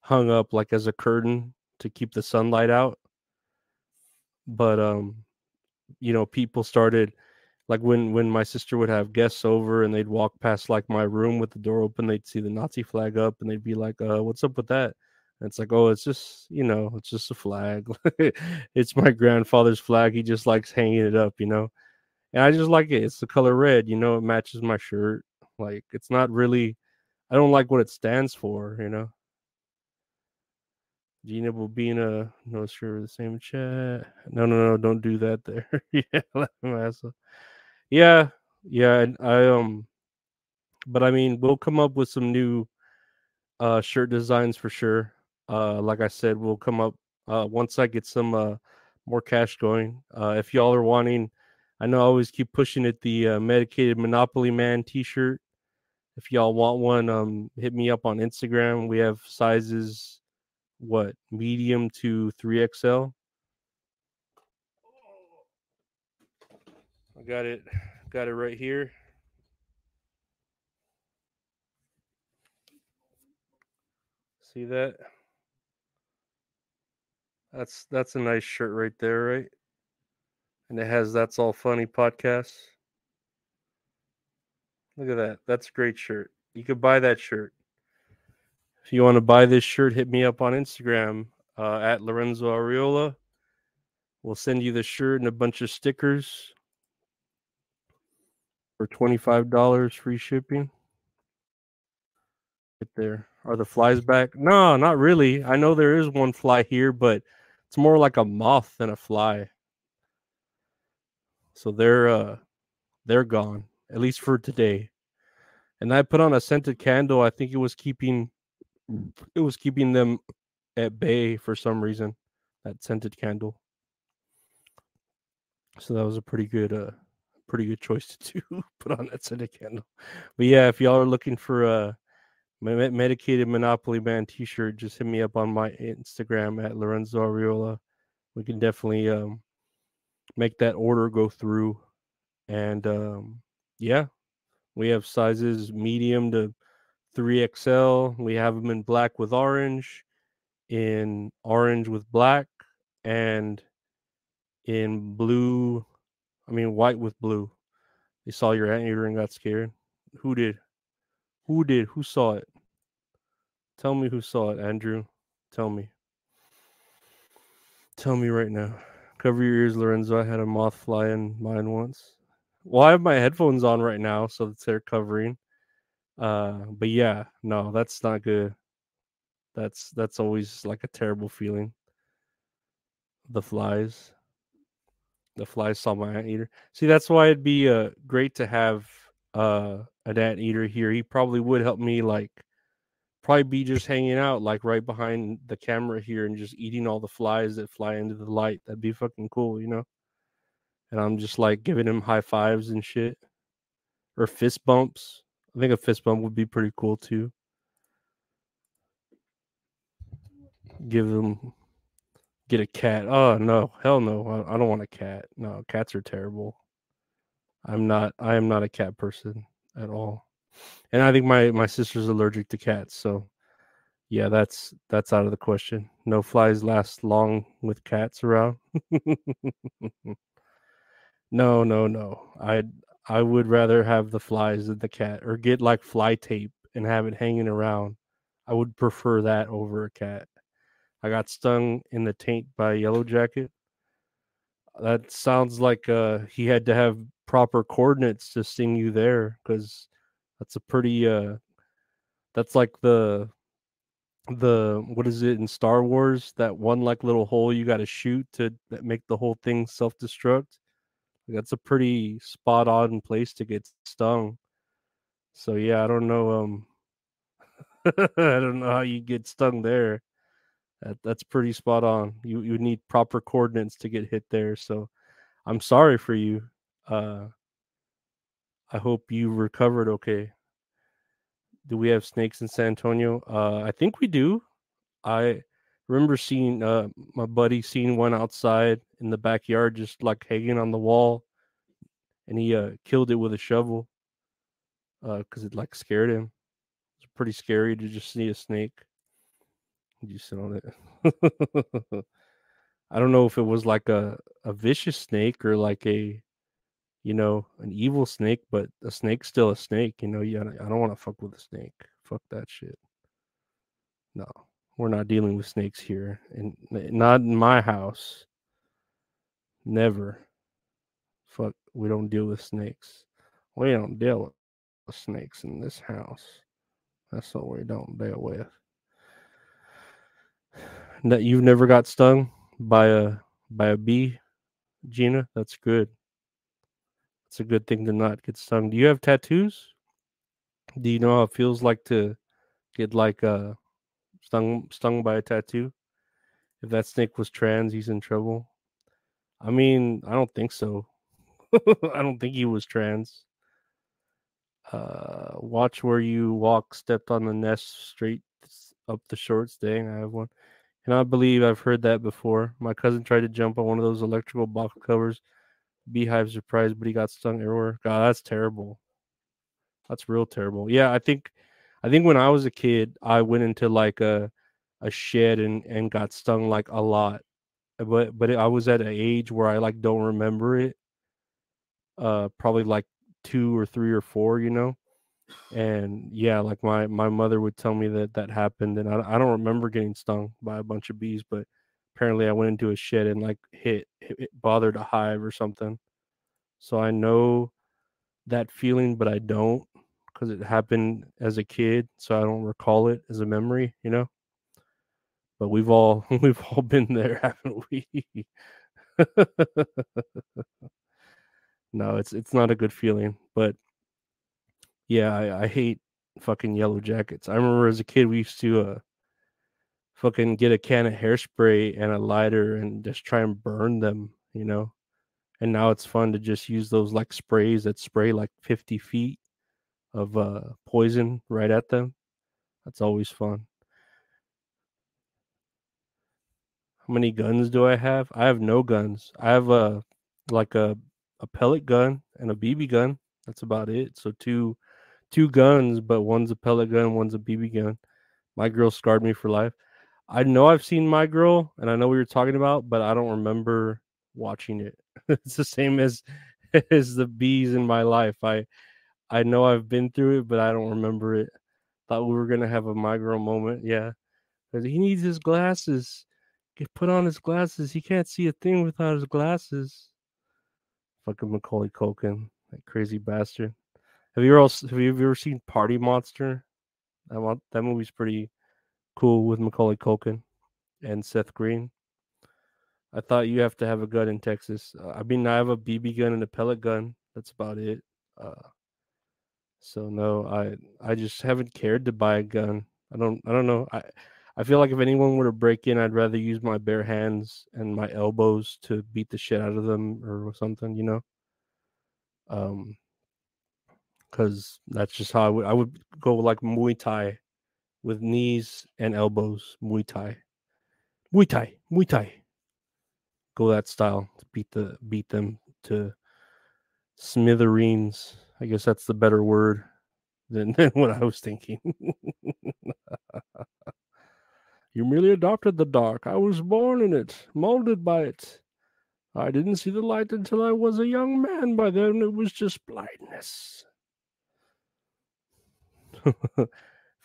hung up like as a curtain to keep the sunlight out. But um you know, people started like when when my sister would have guests over and they'd walk past like my room with the door open, they'd see the Nazi flag up and they'd be like, "Uh, what's up with that?" And it's like, "Oh, it's just, you know, it's just a flag. it's my grandfather's flag. He just likes hanging it up, you know." And I just like it. It's the color red, you know, it matches my shirt. Like it's not really I don't like what it stands for, you know. Gina Bobina, no sure the same chat. No, no, no, don't do that there. yeah, yeah, yeah. I um, but I mean, we'll come up with some new uh shirt designs for sure. Uh, like I said, we'll come up uh once I get some uh more cash going. Uh, if y'all are wanting, I know I always keep pushing it the uh, medicated Monopoly Man T-shirt. If y'all want one, um, hit me up on Instagram. We have sizes what medium to 3XL. I got it got it right here. See that? That's that's a nice shirt right there, right? And it has that's all funny podcast. Look at that. That's a great shirt. You could buy that shirt. If you want to buy this shirt, hit me up on Instagram uh, at Lorenzo Ariola. We'll send you the shirt and a bunch of stickers for $25 free shipping. Right there. Are the flies back? No, not really. I know there is one fly here, but it's more like a moth than a fly. So they're uh they're gone, at least for today. And I put on a scented candle. I think it was keeping it was keeping them at bay for some reason. That scented candle. So that was a pretty good, uh, pretty good choice to do. Put on that scented candle. But yeah, if y'all are looking for a medicated Monopoly Man T-shirt, just hit me up on my Instagram at Lorenzo Ariola. We can definitely um, make that order go through. And um, yeah, we have sizes medium to 3XL. We have them in black with orange, in orange with black, and in blue. I mean, white with blue. They saw your anteater and got scared. Who did? Who did? Who saw it? Tell me who saw it, Andrew. Tell me. Tell me right now. Cover your ears, Lorenzo. I had a moth fly in mine once. Well, I have my headphones on right now, so it's they're covering. Uh, but yeah, no, that's not good. That's that's always like a terrible feeling. The flies. The flies saw my anteater. See, that's why it'd be uh great to have uh an anteater here. He probably would help me like probably be just hanging out like right behind the camera here and just eating all the flies that fly into the light. That'd be fucking cool, you know? And I'm just like giving him high fives and shit. Or fist bumps. I think a fist bump would be pretty cool too. Give them get a cat. Oh no, hell no. I, I don't want a cat. No, cats are terrible. I'm not I am not a cat person at all. And I think my my sister's allergic to cats, so yeah, that's that's out of the question. No flies last long with cats around. no, no, no. I I would rather have the flies than the cat or get like fly tape and have it hanging around. I would prefer that over a cat. I got stung in the taint by a yellow jacket. That sounds like uh, he had to have proper coordinates to sting you there because that's a pretty uh that's like the the what is it in Star Wars that one like little hole you got to shoot to make the whole thing self-destruct that's a pretty spot on place to get stung. So yeah, I don't know. Um, I don't know how you get stung there. That, that's pretty spot on. You you need proper coordinates to get hit there. So I'm sorry for you. Uh, I hope you recovered okay. Do we have snakes in San Antonio? Uh, I think we do. I remember seeing uh, my buddy seeing one outside in the backyard, just like hanging on the wall, and he uh, killed it with a shovel because uh, it like scared him. It's pretty scary to just see a snake. You sit on it. I don't know if it was like a, a vicious snake or like a, you know, an evil snake, but a snake's still a snake. You know, yeah, I don't want to fuck with a snake. Fuck that shit. No, we're not dealing with snakes here, and not in my house. Never. Fuck, we don't deal with snakes. We don't deal with snakes in this house. That's what we don't deal with. That you've never got stung by a by a bee, Gina. That's good. It's a good thing to not get stung. Do you have tattoos? Do you know how it feels like to get like uh stung stung by a tattoo? If that snake was trans, he's in trouble. I mean, I don't think so. I don't think he was trans. Uh, watch where you walk. Stepped on the nest straight up the shorts. Dang, I have one. And I believe I've heard that before. My cousin tried to jump on one of those electrical box covers. Beehive surprised, but he got stung everywhere. God, that's terrible. That's real terrible. Yeah, I think I think when I was a kid, I went into like a a shed and and got stung like a lot. But but I was at an age where I like don't remember it. Uh probably like 2 or 3 or 4, you know and yeah like my my mother would tell me that that happened and I, I don't remember getting stung by a bunch of bees but apparently i went into a shed and like hit, hit bothered a hive or something so i know that feeling but i don't because it happened as a kid so i don't recall it as a memory you know but we've all we've all been there haven't we no it's it's not a good feeling but yeah, I, I hate fucking yellow jackets. I remember as a kid we used to uh fucking get a can of hairspray and a lighter and just try and burn them, you know. And now it's fun to just use those like sprays that spray like 50 feet of uh poison right at them. That's always fun. How many guns do I have? I have no guns. I have a like a a pellet gun and a BB gun. That's about it. So two two guns, but one's a pellet gun, one's a BB gun. My girl scarred me for life. I know I've seen my girl, and I know what you're talking about, but I don't remember watching it. it's the same as as the bees in my life. I I know I've been through it, but I don't remember it. Thought we were gonna have a my girl moment, yeah. Because he needs his glasses. Get put on his glasses. He can't see a thing without his glasses. Fucking Macaulay Culkin, that crazy bastard. Have you ever have you ever seen Party Monster? That that movie's pretty cool with Macaulay Culkin and Seth Green. I thought you have to have a gun in Texas. Uh, I mean, I have a BB gun and a pellet gun. That's about it. Uh, so no, I I just haven't cared to buy a gun. I don't I don't know. I I feel like if anyone were to break in, I'd rather use my bare hands and my elbows to beat the shit out of them or something, you know. Um, because that's just how I would, I would go like Muay Thai with knees and elbows. Muay Thai, Muay Thai, Muay Thai. Go that style to beat the beat them to smithereens. I guess that's the better word than, than what I was thinking. you merely adopted the dark. I was born in it, molded by it. I didn't see the light until I was a young man. By then, it was just blindness. if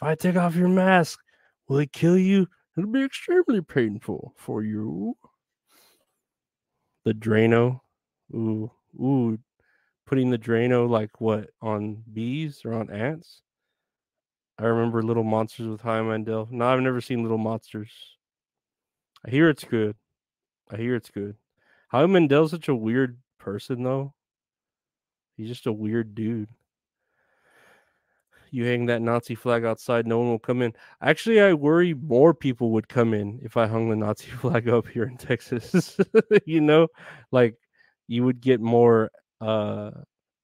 I take off your mask, will it kill you? It'll be extremely painful for you. The Drano. Ooh, ooh. Putting the Drano like what on bees or on ants? I remember Little Monsters with Howie Mandel. No, I've never seen Little Monsters. I hear it's good. I hear it's good. Howie Mandel's such a weird person though. He's just a weird dude. You hang that Nazi flag outside, no one will come in. Actually, I worry more people would come in if I hung the Nazi flag up here in Texas. you know, like you would get more uh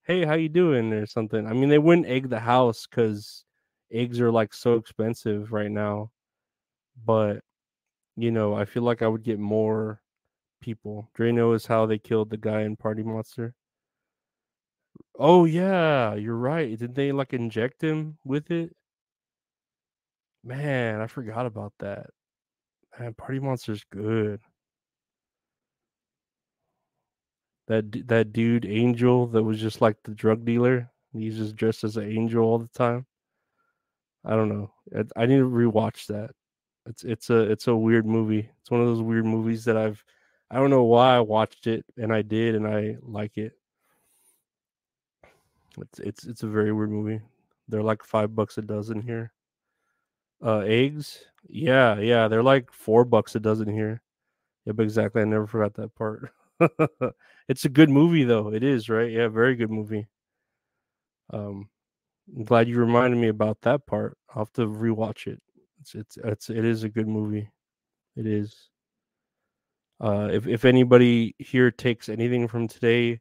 hey, how you doing or something. I mean, they wouldn't egg the house cuz eggs are like so expensive right now. But you know, I feel like I would get more people. Drano is how they killed the guy in Party Monster. Oh yeah, you're right. Did they like inject him with it? Man, I forgot about that. Man, Party Monster's good. That that dude Angel that was just like the drug dealer. He's just dressed as an angel all the time. I don't know. I, I need to rewatch that. It's it's a it's a weird movie. It's one of those weird movies that I've I don't know why I watched it and I did and I like it. It's it's it's a very weird movie. They're like five bucks a dozen here. Uh, eggs, yeah, yeah, they're like four bucks a dozen here. Yep, exactly. I never forgot that part. it's a good movie though. It is right. Yeah, very good movie. Um, I'm glad you reminded me about that part. I'll have to rewatch it. It's it's it's it is a good movie. It is. Uh, if if anybody here takes anything from today,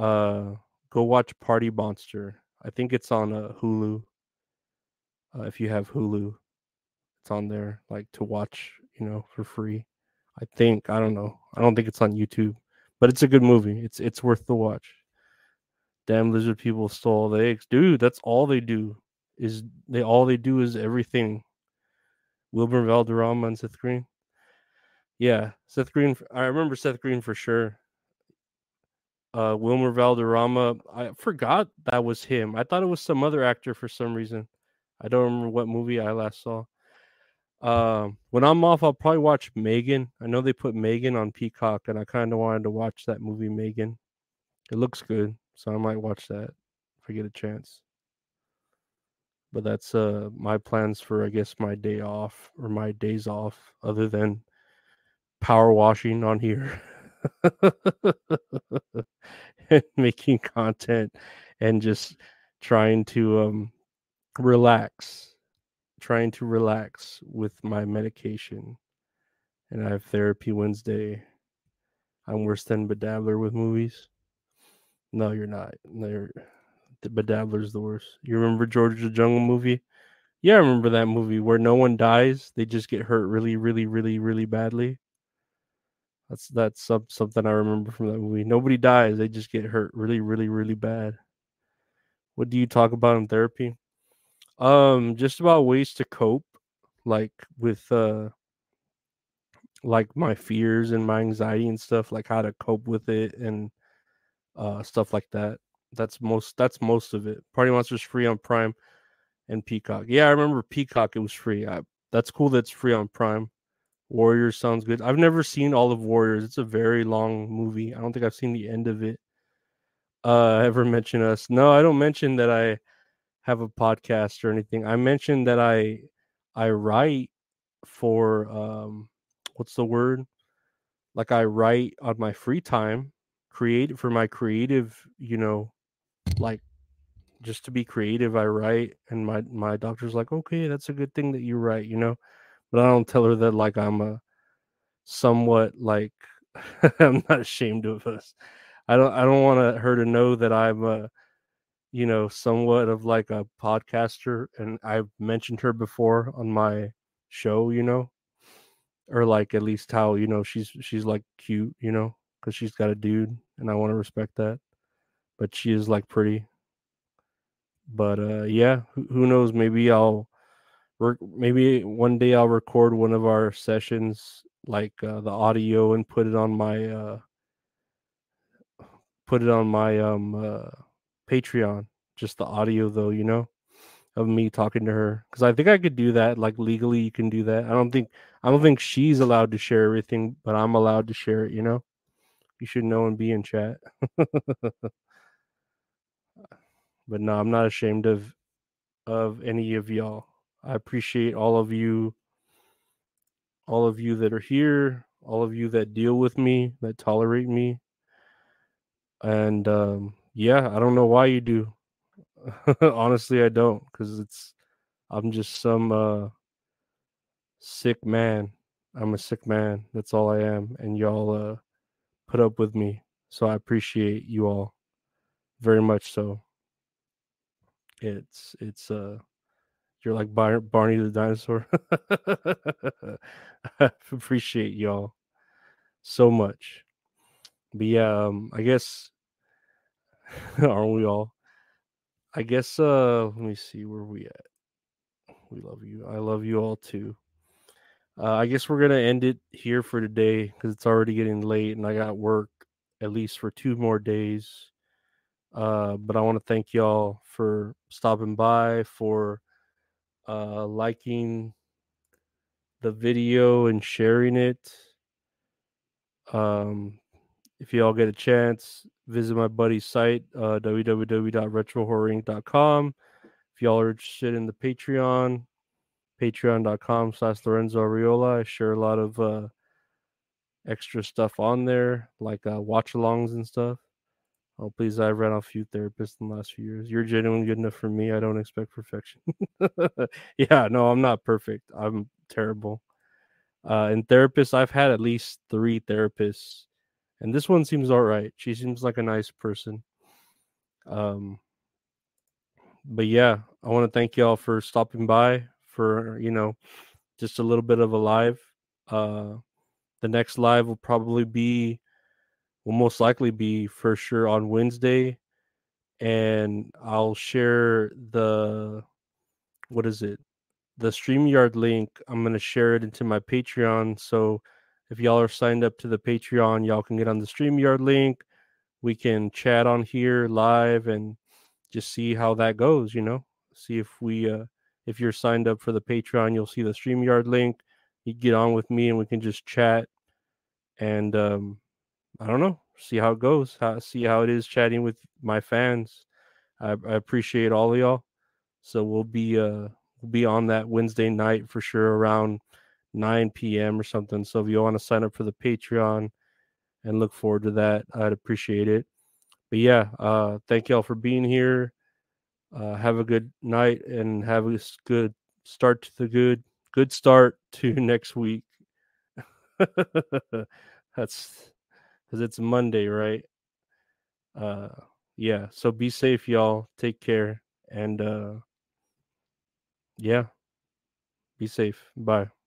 uh, go watch Party Monster. I think it's on uh, Hulu. Uh, if you have Hulu, it's on there, like to watch, you know, for free. I think I don't know. I don't think it's on YouTube, but it's a good movie. It's it's worth the watch. Damn lizard people stole all the eggs, dude. That's all they do. Is they all they do is everything. Wilmer Valderrama and Seth Green. Yeah, Seth Green. I remember Seth Green for sure uh Wilmer Valderrama. I forgot that was him. I thought it was some other actor for some reason. I don't remember what movie I last saw. Um, when I'm off, I'll probably watch Megan. I know they put Megan on Peacock, and I kind of wanted to watch that movie Megan. It looks good, so I might watch that if I get a chance. But that's uh my plans for I guess my day off or my days off, other than power washing on here. and making content and just trying to um relax trying to relax with my medication and i have therapy wednesday i'm worse than bedabbler with movies no you're not no you're the bedabbler's the worst you remember george the jungle movie yeah i remember that movie where no one dies they just get hurt really really really really badly that's that's some, something I remember from that movie. Nobody dies; they just get hurt really, really, really bad. What do you talk about in therapy? Um, just about ways to cope, like with uh, like my fears and my anxiety and stuff, like how to cope with it and uh stuff like that. That's most. That's most of it. Party Monsters free on Prime and Peacock. Yeah, I remember Peacock. It was free. I, that's cool. That's free on Prime. Warriors sounds good. I've never seen all of Warriors. It's a very long movie. I don't think I've seen the end of it. Uh, ever mention us? No, I don't mention that I have a podcast or anything. I mentioned that I I write for um what's the word? Like I write on my free time, create for my creative, you know, like just to be creative, I write and my my doctor's like, "Okay, that's a good thing that you write," you know but I don't tell her that like I'm a somewhat like I'm not ashamed of us. I don't I don't want her to know that I'm a you know somewhat of like a podcaster and I've mentioned her before on my show, you know, or like at least how you know she's she's like cute, you know, because she's got a dude and I want to respect that. But she is like pretty. But uh yeah, who, who knows? Maybe I'll work. maybe one day I'll record one of our sessions, like uh, the audio, and put it on my uh, put it on my um uh, Patreon. Just the audio, though, you know, of me talking to her, because I think I could do that. Like legally, you can do that. I don't think I don't think she's allowed to share everything, but I'm allowed to share it. You know, you should know and be in chat. but no, I'm not ashamed of of any of y'all. I appreciate all of you, all of you that are here, all of you that deal with me, that tolerate me. And um, yeah, I don't know why you do. Honestly, I don't because it's I'm just some uh sick man. I'm a sick man. That's all I am. And y'all uh put up with me. So I appreciate you all very much so. It's it's uh you're like Bar- Barney the dinosaur. I appreciate y'all so much. But yeah, um, I guess aren't we all? I guess uh let me see where we at. We love you. I love you all too. Uh, I guess we're gonna end it here for today because it's already getting late and I got work at least for two more days. Uh, but I want to thank y'all for stopping by, for uh, liking the video and sharing it. Um, if y'all get a chance, visit my buddy's site, uh, www.retrohorrorinc.com. If y'all are interested in the Patreon, patreon.com slash Lorenzo Ariola. I share a lot of uh, extra stuff on there, like uh, watch alongs and stuff. Oh, please, I've read off a few therapists in the last few years. You're genuinely good enough for me. I don't expect perfection. yeah, no, I'm not perfect. I'm terrible. Uh, and therapists, I've had at least three therapists, and this one seems all right. She seems like a nice person. Um, but yeah, I want to thank y'all for stopping by for you know just a little bit of a live. Uh, the next live will probably be will most likely be for sure on Wednesday, and I'll share the what is it the StreamYard link. I'm gonna share it into my Patreon. So if y'all are signed up to the Patreon, y'all can get on the StreamYard link. We can chat on here live and just see how that goes. You know, see if we uh if you're signed up for the Patreon, you'll see the StreamYard link. You get on with me and we can just chat and um I don't know. See how it goes. How, see how it is chatting with my fans. I, I appreciate all of y'all. So we'll be uh we'll be on that Wednesday night for sure around 9 p.m. or something. So if you want to sign up for the Patreon and look forward to that, I'd appreciate it. But yeah, uh thank y'all for being here. Uh have a good night and have a good start to the good good start to next week. That's because it's Monday, right? Uh, yeah. So be safe, y'all. Take care, and uh, yeah, be safe. Bye.